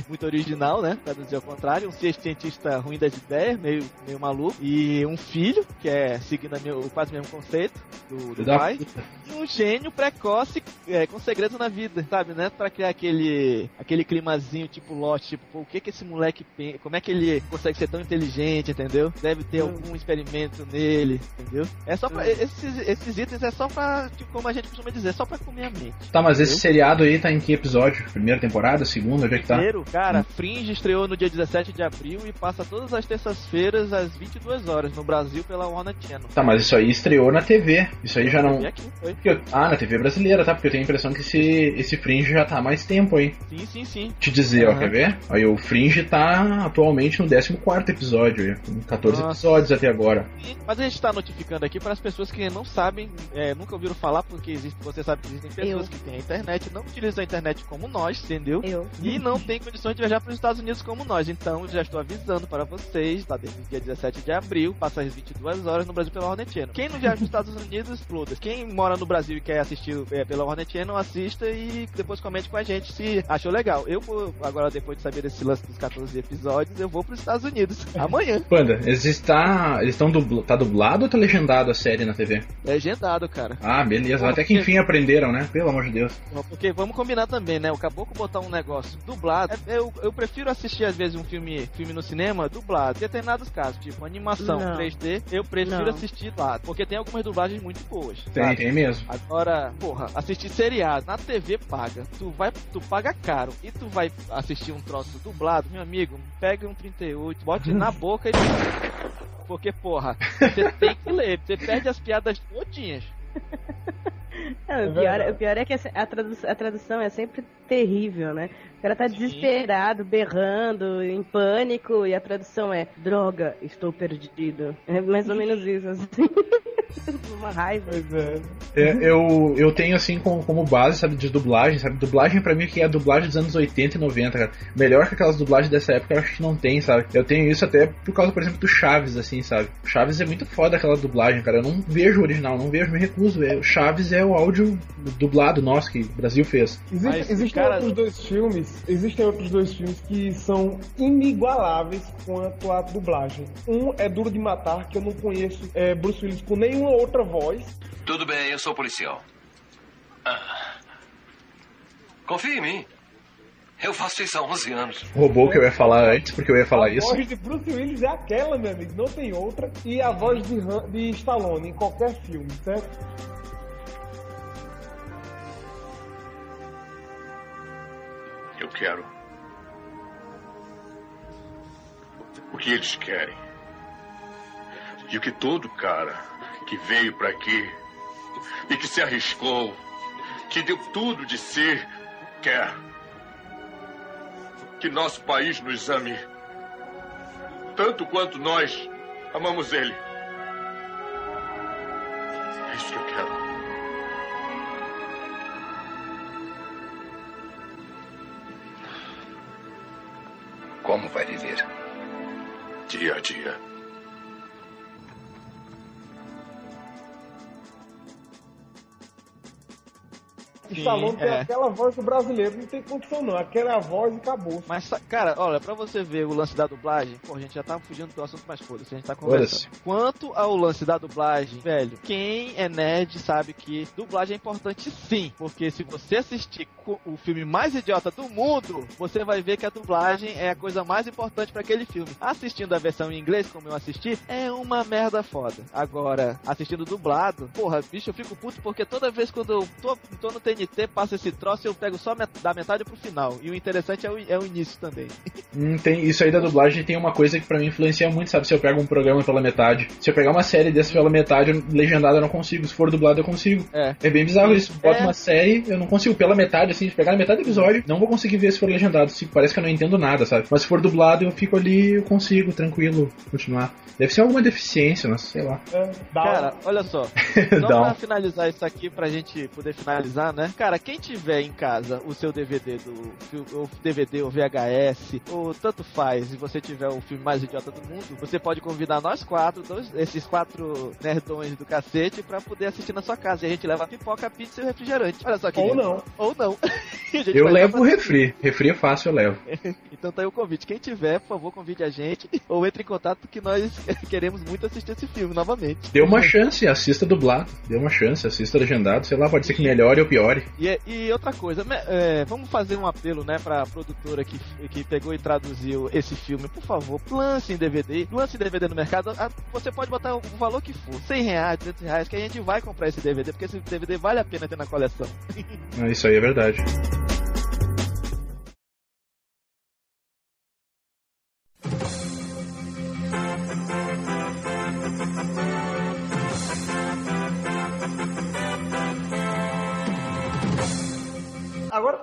muito original, né? Pra dizer ao contrário. Um cientista ruim das ideias, meio, meio maluco. E um filho, que é seguindo meu, quase o mesmo conceito do, do pai. puta. E um gênio precoce é, com segredos na vida, sabe, né? Pra criar aquele, aquele climazinho tipo Lost, tipo, pô, o que que esse moleque pensa? Como é que ele consegue ser tão inteligente, entendeu? Deve ter Hum. algum experimento nele, entendeu? É só pra, esses, esses itens é só pra, tipo, como a gente costuma dizer, só pra comer a mente. Tá, mas esse seriado aí tá em que episódio? Primeira temporada? Segunda? Onde é que tá? Primeiro, cara, Fringe estreou no dia 17 de abril e passa todas as terças-feiras às 22 horas no Brasil pela Warner Channel. Tá, mas isso aí estreou na TV. Isso aí já não. Aqui eu- Ah, na TV brasileira, tá? Porque eu tenho a impressão que esse, esse Fringe já tá há mais tempo aí. Sim, sim, sim. Te dizer, ó, Aham. quer ver? Aí o Fringe tá atualmente no 14 episódio, aí, com 14 Nossa. episódios até agora. E- Mas a gente está notificando aqui para as pessoas que não sabem, é, nunca ouviram falar, porque existe, você sabe que existem pessoas Eu. que têm a internet, não utilizam a internet como nós, entendeu? Eu. E não tem condições de viajar para os Estados Unidos como nós. Então já estou avisando para vocês, tá desde dia 17 de abril, passa às 22 horas no Brasil pela Hornet Channel. Quem não viaja para os Estados Unidos, exploda. Quem mora no Brasil e quer assistir é, pela Hornet Channel, assista e depois comente com a gente se achou legal. Eu vou, agora depois de saber desse lance dos 14 episódios, eu vou para os Estados Unidos amanhã. Panda, eles está, eles estão dubl... tá dublado ou tá legendado a série na TV? Legendado, cara. Ah, beleza. Até que enfim aprenderam, né? Pelo amor de Deus. Porque vamos combinar também, né? O caboclo botar um negócio dublado. é- Eu, eu prefiro assistir, às vezes, um filme, filme no cinema dublado. Em determinados casos, tipo animação Não. 3D, eu prefiro Não. assistir dublado. Porque tem algumas dublagens muito boas. Tem, sabe? tem mesmo. Agora, porra, assistir seriado na TV paga. Tu vai, tu paga caro e tu vai assistir um troço dublado, meu amigo, pega um 38, bote na boca e. Porque, porra, você tem que ler, você perde as piadas todinhas. Não, É o, pior, verdade. o pior é que a, tradu- a tradução é sempre terrível, né? O cara tá Sim. desesperado, berrando, em pânico, e a tradução é droga, estou perdido. É mais ou menos isso, assim. Uma raiva. É. É, eu, eu tenho assim como, como base, sabe, de dublagem, sabe? Dublagem pra mim que é a dublagem dos anos 80 e 90, cara. Melhor que aquelas dublagens dessa época, eu acho que não tem, sabe? Eu tenho isso até por causa, por exemplo, do Chaves, assim, sabe? Chaves é muito foda aquela dublagem, cara. Eu não vejo o original, não vejo, me recuso. É, o Chaves é o áudio dublado nosso que o Brasil fez. Existe- Mas, existem cara- outros dois filmes, existem outros dois filmes que são inigualáveis quanto à dublagem. Um é Duro de Matar, que eu não conheço é, Bruce Willis com nenhuma outra voz. Tudo bem, eu sou policial. Ah. Confia em mim. Eu faço isso há 11 anos. Roubou o que eu ia falar antes, porque eu ia falar a isso. voz de Bruce Willis é aquela, meu amigo, não tem outra. E a voz de, Han- de Stallone em qualquer filme, certo? Eu quero. O que eles querem. E o que todo cara que veio para aqui e que se arriscou, que deu tudo de si, quer. Que nosso país nos ame tanto quanto nós amamos ele. É isso que eu quero. Como vai viver? Dia a dia. Stallone tem é. aquela voz do brasileiro, não tem condição não. Aquela é a voz e acabou. Mas, cara, olha, pra você ver o lance da dublagem, pô, a gente já tá fugindo do assunto, mas foda-se, a gente tá conversando. Quanto ao lance da dublagem, velho, quem é nerd sabe que dublagem é importante sim, porque se você assistir o filme mais idiota do mundo, você vai ver que a dublagem é a coisa mais importante pra aquele filme. Assistindo a versão em inglês, como eu assisti, é uma merda foda. Agora, assistindo dublado, porra, bicho, eu fico puto porque toda vez quando eu tô, tô no TNT, passa esse troço, eu pego só met- da metade pro final. E o interessante é o, é o início também. Hum, tem, isso aí da dublagem tem uma coisa que pra mim influencia muito, sabe? Se eu pego um programa pela metade. Se eu pegar uma série dessa pela metade, eu- legendada eu não consigo. Se for dublado, eu consigo. É. É bem bizarro isso. Bota É. uma série, eu não consigo pela metade, assim, de pegar na metade do episódio, não vou conseguir ver se for legendado. Se parece que eu não entendo nada, sabe? Mas se for dublado, eu fico ali, eu consigo, tranquilo, continuar. Deve ser alguma deficiência, não sei lá. É, dá Cara, olha só. Dá pra finalizar isso aqui, pra gente poder finalizar, né? Cara, quem tiver em casa o seu DVD do ou DVD ou VHS, ou tanto faz, e você tiver o filme mais idiota do mundo, você pode convidar nós quatro, dois- esses quatro nerdões do cacete, pra poder assistir na sua casa. E a gente leva pipoca, pizza e o refrigerante. Olha só que Ou não. Ou não. Eu levo o refri. Refri é fácil, eu levo. Então tá aí o convite. Quem tiver, por favor, convide a gente ou entre em contato que nós queremos muito assistir esse filme novamente. Dê uma chance, assista dublado. Dê uma chance, assista legendado. Sei lá, pode ser que melhore ou piore. E, e outra coisa, é, vamos fazer um apelo, né, pra produtora que, que pegou e traduziu esse filme. Por favor, lance em DVD, lance em DVD no mercado. Ah, Você pode botar o valor que for, 100 reais, 200 reais, que a gente vai comprar esse DVD, porque esse DVD vale a pena ter na coleção. Isso aí é verdade.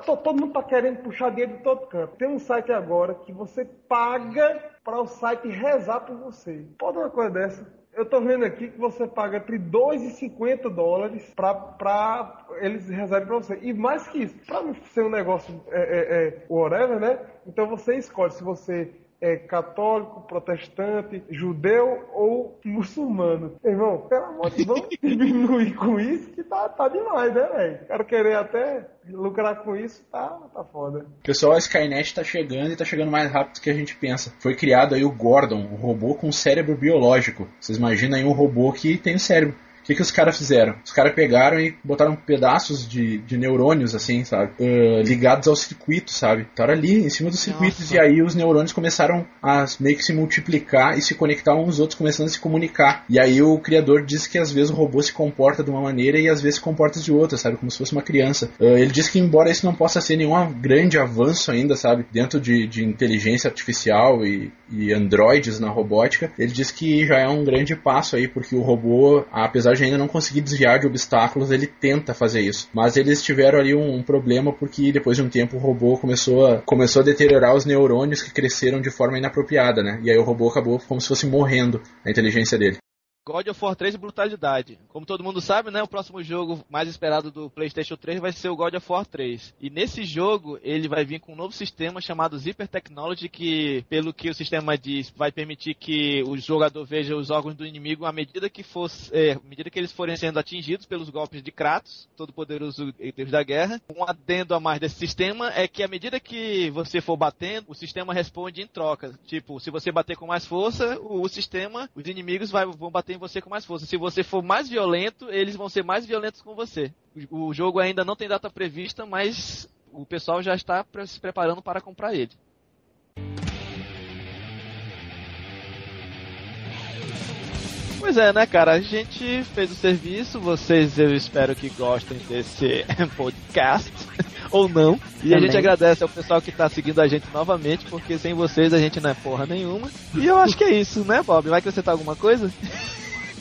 To- todo mundo tá querendo puxar dinheiro de todo canto. Tem um site agora que você paga para o site rezar por você. Pode uma coisa dessa. Eu tô vendo aqui que você paga entre 2 e 50 dólares pra, pra eles rezarem pra você. E mais que isso, pra não ser um negócio é, é, é, whatever, né? Então você escolhe se você é católico, protestante, judeu ou muçulmano. Irmão, pelo amor de Deus, vamos diminuir com isso que tá, tá demais, né, velho? Querer até lucrar com isso, tá, tá foda. Pessoal, a Skynet tá chegando e tá chegando mais rápido do que a gente pensa. Foi criado aí o Gordon, um robô com cérebro biológico. Vocês imaginam aí um robô que tem cérebro. O que, que os caras fizeram? Os caras pegaram e botaram pedaços de, de neurônios, assim, sabe? Eh, ligados aos circuitos, sabe? Estaram ali, em cima dos circuitos, Nossa. e aí os neurônios começaram a meio que se multiplicar e se conectar uns aos outros, começando a se comunicar. E aí o criador diz que às vezes o robô se comporta de uma maneira e às vezes se comporta de outra, sabe? Como se fosse uma criança. Eh, ele diz que, embora isso não possa ser nenhum grande avanço ainda, sabe? Dentro de, de inteligência artificial e, e androides na robótica, ele diz que já é um grande passo aí, porque o robô, apesar de ainda não conseguir desviar de obstáculos, ele tenta fazer isso. Mas eles tiveram ali um, um problema porque depois de um tempo o robô começou a, começou a deteriorar os neurônios que cresceram de forma inapropriada, né? E aí o robô acabou como se fosse morrendo a inteligência dele. God of War 3 Brutalidade. Como todo mundo sabe, né, o próximo jogo mais esperado do PlayStation 3 vai ser o God of War 3. E nesse jogo, ele vai vir com um novo sistema chamado Zipper Technology, que, pelo que o sistema diz, vai permitir que o jogador veja os órgãos do inimigo à medida que fosse, é, medida que eles forem sendo atingidos pelos golpes de Kratos, todo poderoso Deus da guerra. Um adendo a mais desse sistema é que à medida que você for batendo, o sistema responde em troca. Tipo, se você bater com mais força, o, o sistema, os inimigos vai- vão bater em você com mais força. Se você for mais violento, eles vão ser mais violentos com você. O, jogo ainda não tem data prevista, mas o pessoal já está se preparando para comprar ele. Pois é, né, cara? A gente fez o serviço. Vocês, eu espero que gostem desse podcast. Ou não. E a Também. gente agradece ao pessoal que tá seguindo a gente novamente, porque sem vocês a gente não é porra nenhuma. E eu acho que é isso, né, Bob? Vai acrescentar alguma coisa?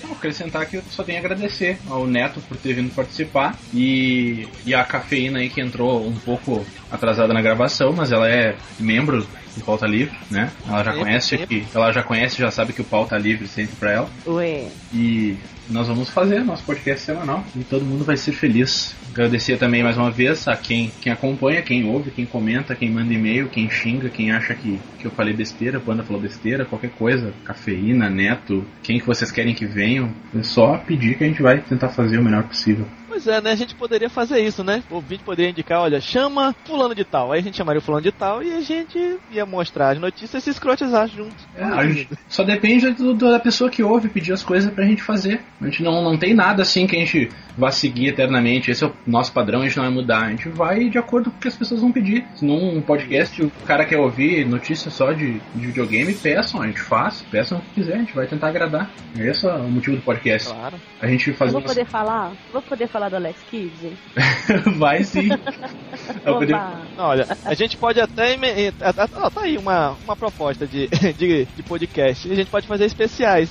Vou acrescentar que eu só tenho a agradecer ao Neto por ter vindo participar e, e a cafeína aí que entrou um pouco atrasada na gravação, mas ela é membro do Pauta Livre, né? Ela já conhece que ela já conhece, já sabe que o Pauta Livre sempre pra ela. Ué. E nós vamos fazer nosso podcast semanal e todo mundo vai ser feliz. Agradecer também mais uma vez a quem, quem acompanha, quem ouve, quem comenta, quem manda e-mail, quem xinga, quem acha que, que eu falei besteira, a Panda falou besteira, qualquer coisa, cafeína, neto, quem que vocês querem que venham. É só pedir que a gente vai tentar fazer o melhor possível. Pois é, né? A gente poderia fazer isso, né? O vídeo poderia indicar, olha, chama fulano de tal. Aí a gente chamaria o fulano de tal e a gente ia mostrar as notícias e se escrotizar junto. É, só depende do- da pessoa que ouve pedir as coisas pra gente fazer. A gente não, não tem nada assim que a gente vá seguir eternamente. Esse é o nosso padrão, a gente não vai mudar. A gente vai de acordo com o que as pessoas vão pedir. Se num podcast o cara quer ouvir notícias só de, de videogame, peçam, a gente faz, peçam o que quiser, a gente vai tentar agradar. Esse é o motivo do podcast. Claro. A gente Eu faz vou umas- poder falar? Vou poder falar do Alex Kidd? vai sim. Eu Oba! Olha, a gente pode até. tá aí uma, uma proposta de, de, de podcast. A gente pode fazer especiais.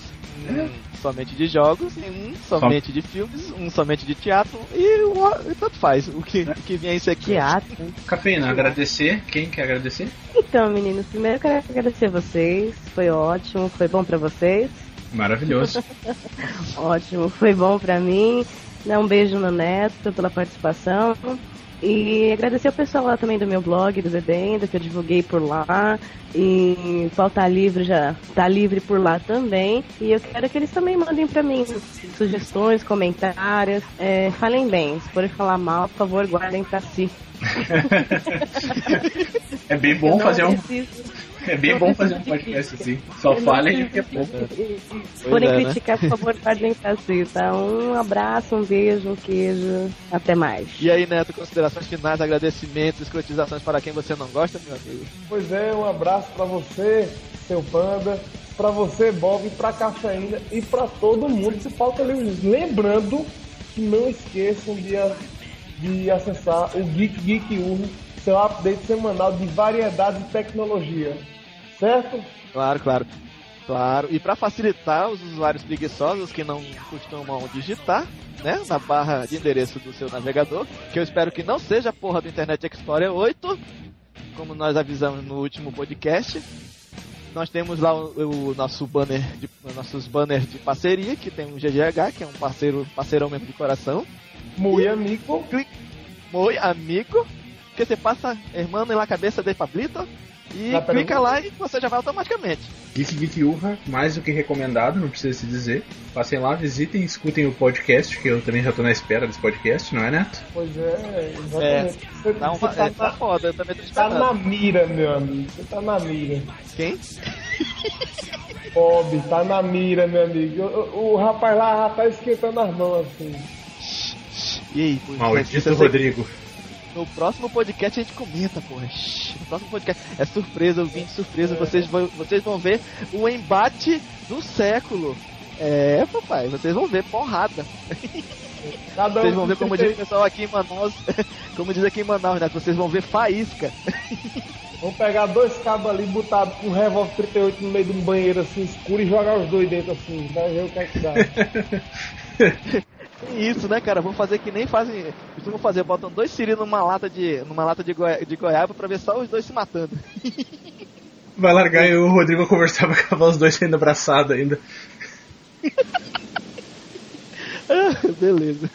Um somente de jogos, um somente de filmes, um somente de teatro e, o- e tanto faz. O que, o que vier em sequência. Teatro. Cafeína, agradecer. Quem quer agradecer? Então, meninos, primeiro eu quero agradecer vocês. Foi ótimo, foi bom pra vocês. Maravilhoso. Ótimo, foi bom pra mim. Dar um beijo no Neto pela participação. E agradecer o pessoal lá também do meu blog, do Bebendo, que eu divulguei por lá. E falta livre já tá livre por lá também. E eu quero que eles também mandem pra mim sugestões, comentários. É, falem bem. Se forem falar mal, por favor, guardem pra si. É bem bom fazer um. preciso- É bem bom fazer um de podcast assim. Só falem preciso que é bom. de- Se forem é, né? criticar, por favor, guardem pra si, tá? Um abraço, um beijo, um queijo. Até mais. E aí, Neto, considerações finais, agradecimentos, escrotizações para quem você não gosta, meu amigo? Pois é, um abraço pra você, seu panda, pra você, Bob, pra Cafeína e pra todo mundo que falta ali. Lembrando que não esqueçam de, a- de acessar o Geek Geek Urro, seu update semanal de variedade e tecnologia. Certo? Claro, claro. Claro. E para facilitar os usuários preguiçosos que não costumam digitar, né, na barra de endereço do seu navegador, que eu espero que não seja a porra do Internet Explorer 8, como nós avisamos no último podcast. Nós temos lá o, o nosso banner de, nossos banners de parceria, que tem o GGH, que é um parceiro, parceirão mesmo de coração. Muito amigo. Muy amigo, que você passa hermano na cabeça de Pablito e clica lá e você já vai automaticamente. Geek Geek Urra, mais do que recomendado, não precisa se dizer. Passem lá, visitem, escutem o podcast, que eu também já tô na espera desse podcast, não é, Neto? Pois é, exatamente. Você, Dá uma, você tá, é, tá na, foda, eu também tô tá na mira, meu amigo. Você tá na mira. Quem? Bob, tá na mira, meu amigo. O, o- o rapaz lá tá esquentando as mãos assim. E aí, Maldito é- Rodrigo. No próximo podcast a gente comenta, porra. No próximo podcast. É surpresa, ouvinte surpresa. Vocês, vão, vocês vão ver o embate do século. É, papai, vocês vão ver porrada. Cada Vocês vão ver com como diz o pessoal aqui em Manaus. Como diz aqui em Manaus, né? Vocês vão ver faísca. Vamos pegar dois cabos ali, botar com um revólver 38 no meio de um banheiro assim escuro e jogar os dois dentro assim. Vai ver o que é que dá. Isso, né, cara? Vamos fazer que nem fazem. Costumam fazer, botam dois ciris numa lata de. numa lata de, goi... de goiaba pra ver só os dois se matando. Vai largar e o Rodrigo conversar pra acabar os dois sendo abraçados ainda. Ah, Beleza.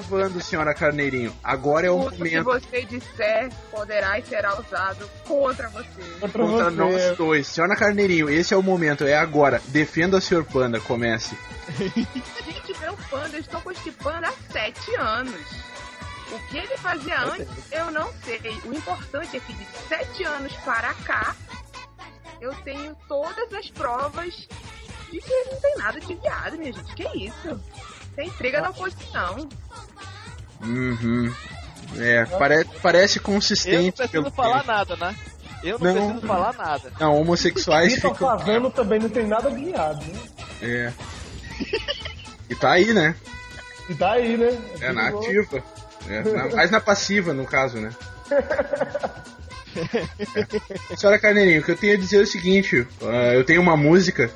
Gravando, senhora Carneirinho. Agora é o Tudo que momento você disser poderá e será usado contra você. Contra contra você. nós dois. Senhora Carneirinho, esse é o momento, é agora. Defenda o Sr. Panda, comece. Gente, meu panda, eu estou com este panda há sete anos. O que ele fazia antes, eu não sei. O importante é que de sete anos para cá, eu tenho todas as provas de que ele não tem nada de viado, minha gente. Que isso? Tem intriga na oposição. Uhum. É, pare- parece Eu não consistente. preciso pelo falar nada, né? Eu não, Não. preciso falar nada. Não, homossexuais tá ficam. fazendo também não tem nada de viado, né? É. E tá aí, né? E tá aí, né? É na tudo bom. ativa. É, na- mais na passiva, no caso, né? É. Senhora Carneirinho, o que eu tenho a dizer é o seguinte: ah, eu tenho uma música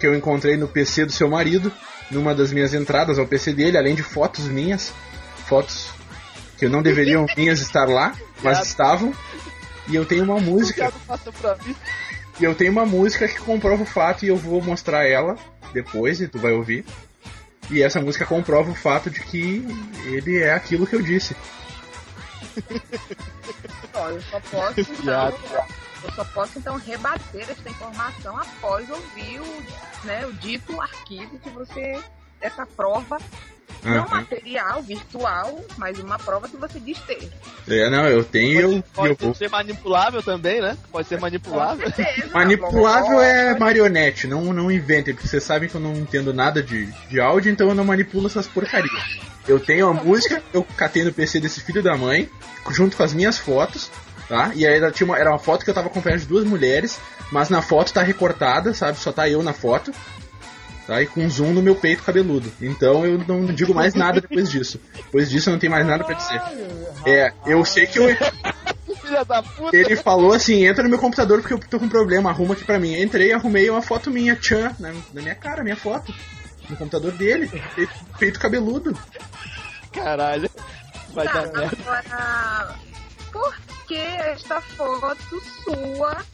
que eu encontrei no PC do seu marido numa das minhas entradas ao PC dele, além de fotos minhas, fotos que não deveriam minhas estar lá, mas estavam. E eu tenho uma música. Thiago passou pra mim. E eu tenho uma música que comprova o fato e eu vou mostrar ela depois e tu vai ouvir. E essa música comprova o fato de que ele é aquilo que eu disse. Eu só posso eu só posso então rebater essa informação após ouvir o, né, o dito arquivo que você essa prova não Uhum. material, virtual, mas uma prova que você diz ter. É, não, eu tenho e eu, Pode eu vou. ser manipulável também, né? Pode ser manipulável. Certeza, Manipulável é marionete, não, não inventem, porque vocês sabem que eu não entendo nada de, de áudio, então eu não manipulo essas porcarias. Eu tenho a música, eu catei no PC desse filho da mãe, junto com as minhas fotos, tá? E aí ela tinha uma, era uma foto que eu tava acompanhando de duas mulheres, mas na foto tá recortada, sabe? Só tá eu na foto. Tá? E com zoom no meu peito cabeludo. Então eu não digo mais nada depois disso. Depois disso eu não tenho mais nada pra dizer. É, eu sei que eu, Filha da puta. ele falou assim: entra no meu computador porque eu tô com problema, arruma aqui pra mim. Entrei, arrumei uma foto minha, tchan, na, na minha cara, minha foto. No computador dele, peito, peito cabeludo. Caralho. Vai Tá, dar merda. agora, por que esta foto sua,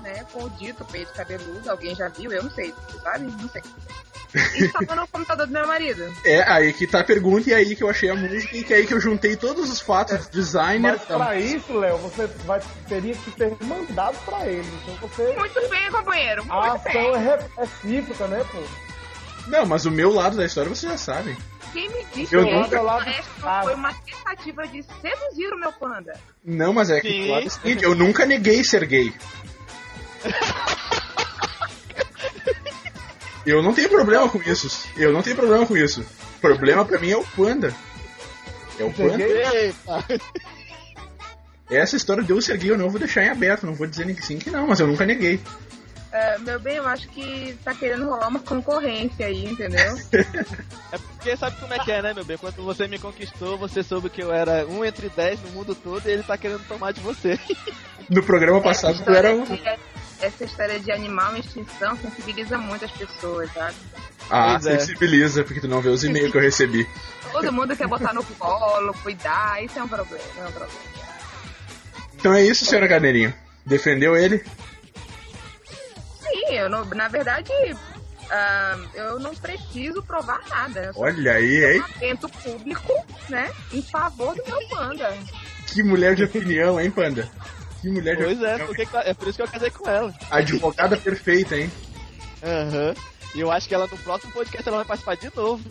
né, com o dito peito cabeludo, alguém já viu? Eu não sei, você sabe? Não sei. Estava no computador do meu marido. É, aí que tá a pergunta e aí que eu achei a música e que aí que eu juntei todos os fatos, designer. Mas pra isso, Léo, você vai, teria que ter mandado pra ele. Então você. Muito bem, companheiro. Muito A bem. ação é re- recíproca, né, pô? Não, mas o meu lado da história vocês já sabem. Quem me disse Eu que nunca- esta foi uma tentativa de seduzir o meu panda? Não, mas é que Sim. o lado o seguinte, eu nunca neguei ser gay. Eu não tenho problema com isso. Eu não tenho problema com isso. O problema pra mim é o panda. É o panda. Essa história de eu ser gay eu não vou deixar em aberto, não vou dizer nem que sim que não, mas eu nunca neguei. É, meu bem, eu acho que tá querendo rolar uma concorrência aí, entendeu? É porque sabe como é que é, né, meu bem? Quando você me conquistou, você soube que eu era um entre dez no mundo todo e ele tá querendo tomar de você. No programa passado tu era o. de- essa história de animal em extinção sensibiliza muito as pessoas, sabe? Ah, Pois é. sensibiliza, porque tu não vê os e-mails que eu recebi. Todo mundo quer botar no colo, cuidar, isso é um problema, é um problema. Então é isso, senhora Carneirinho. Defendeu ele? Eu não, na verdade, ah, eu não preciso provar nada. Olha aí, hein? evento público, né, em favor do meu panda. Que mulher de opinião, hein, Panda? Que mulher de Pois é, opinião. porque, é por isso que eu casei com ela. Advogada perfeita, hein? Aham. E eu acho que ela no próximo podcast ela vai participar de novo.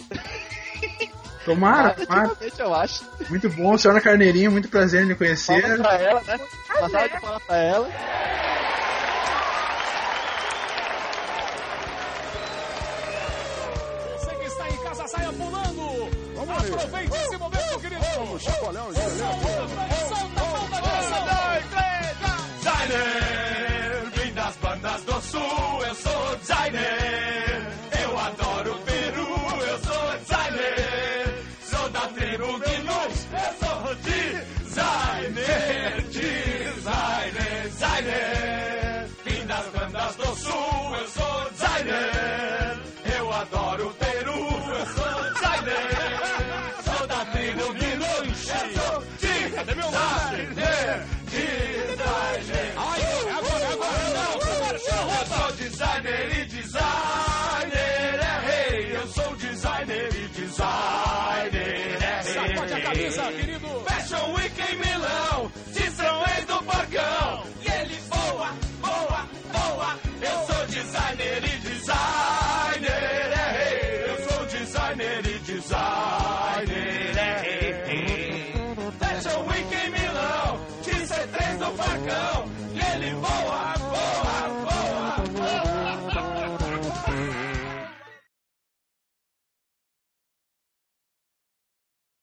Tomara, tomara. Eu acho. Muito bom, senhora Carneirinho, muito prazer em lhe conhecer. Palmas pra ela, né? É. de palmas pra ela. Aproveite esse momento, querido! Vamos, chacoalhão, Solta a mão da direção! Designer, vim das bandas do sul, eu sou designer. dragão, ele voa.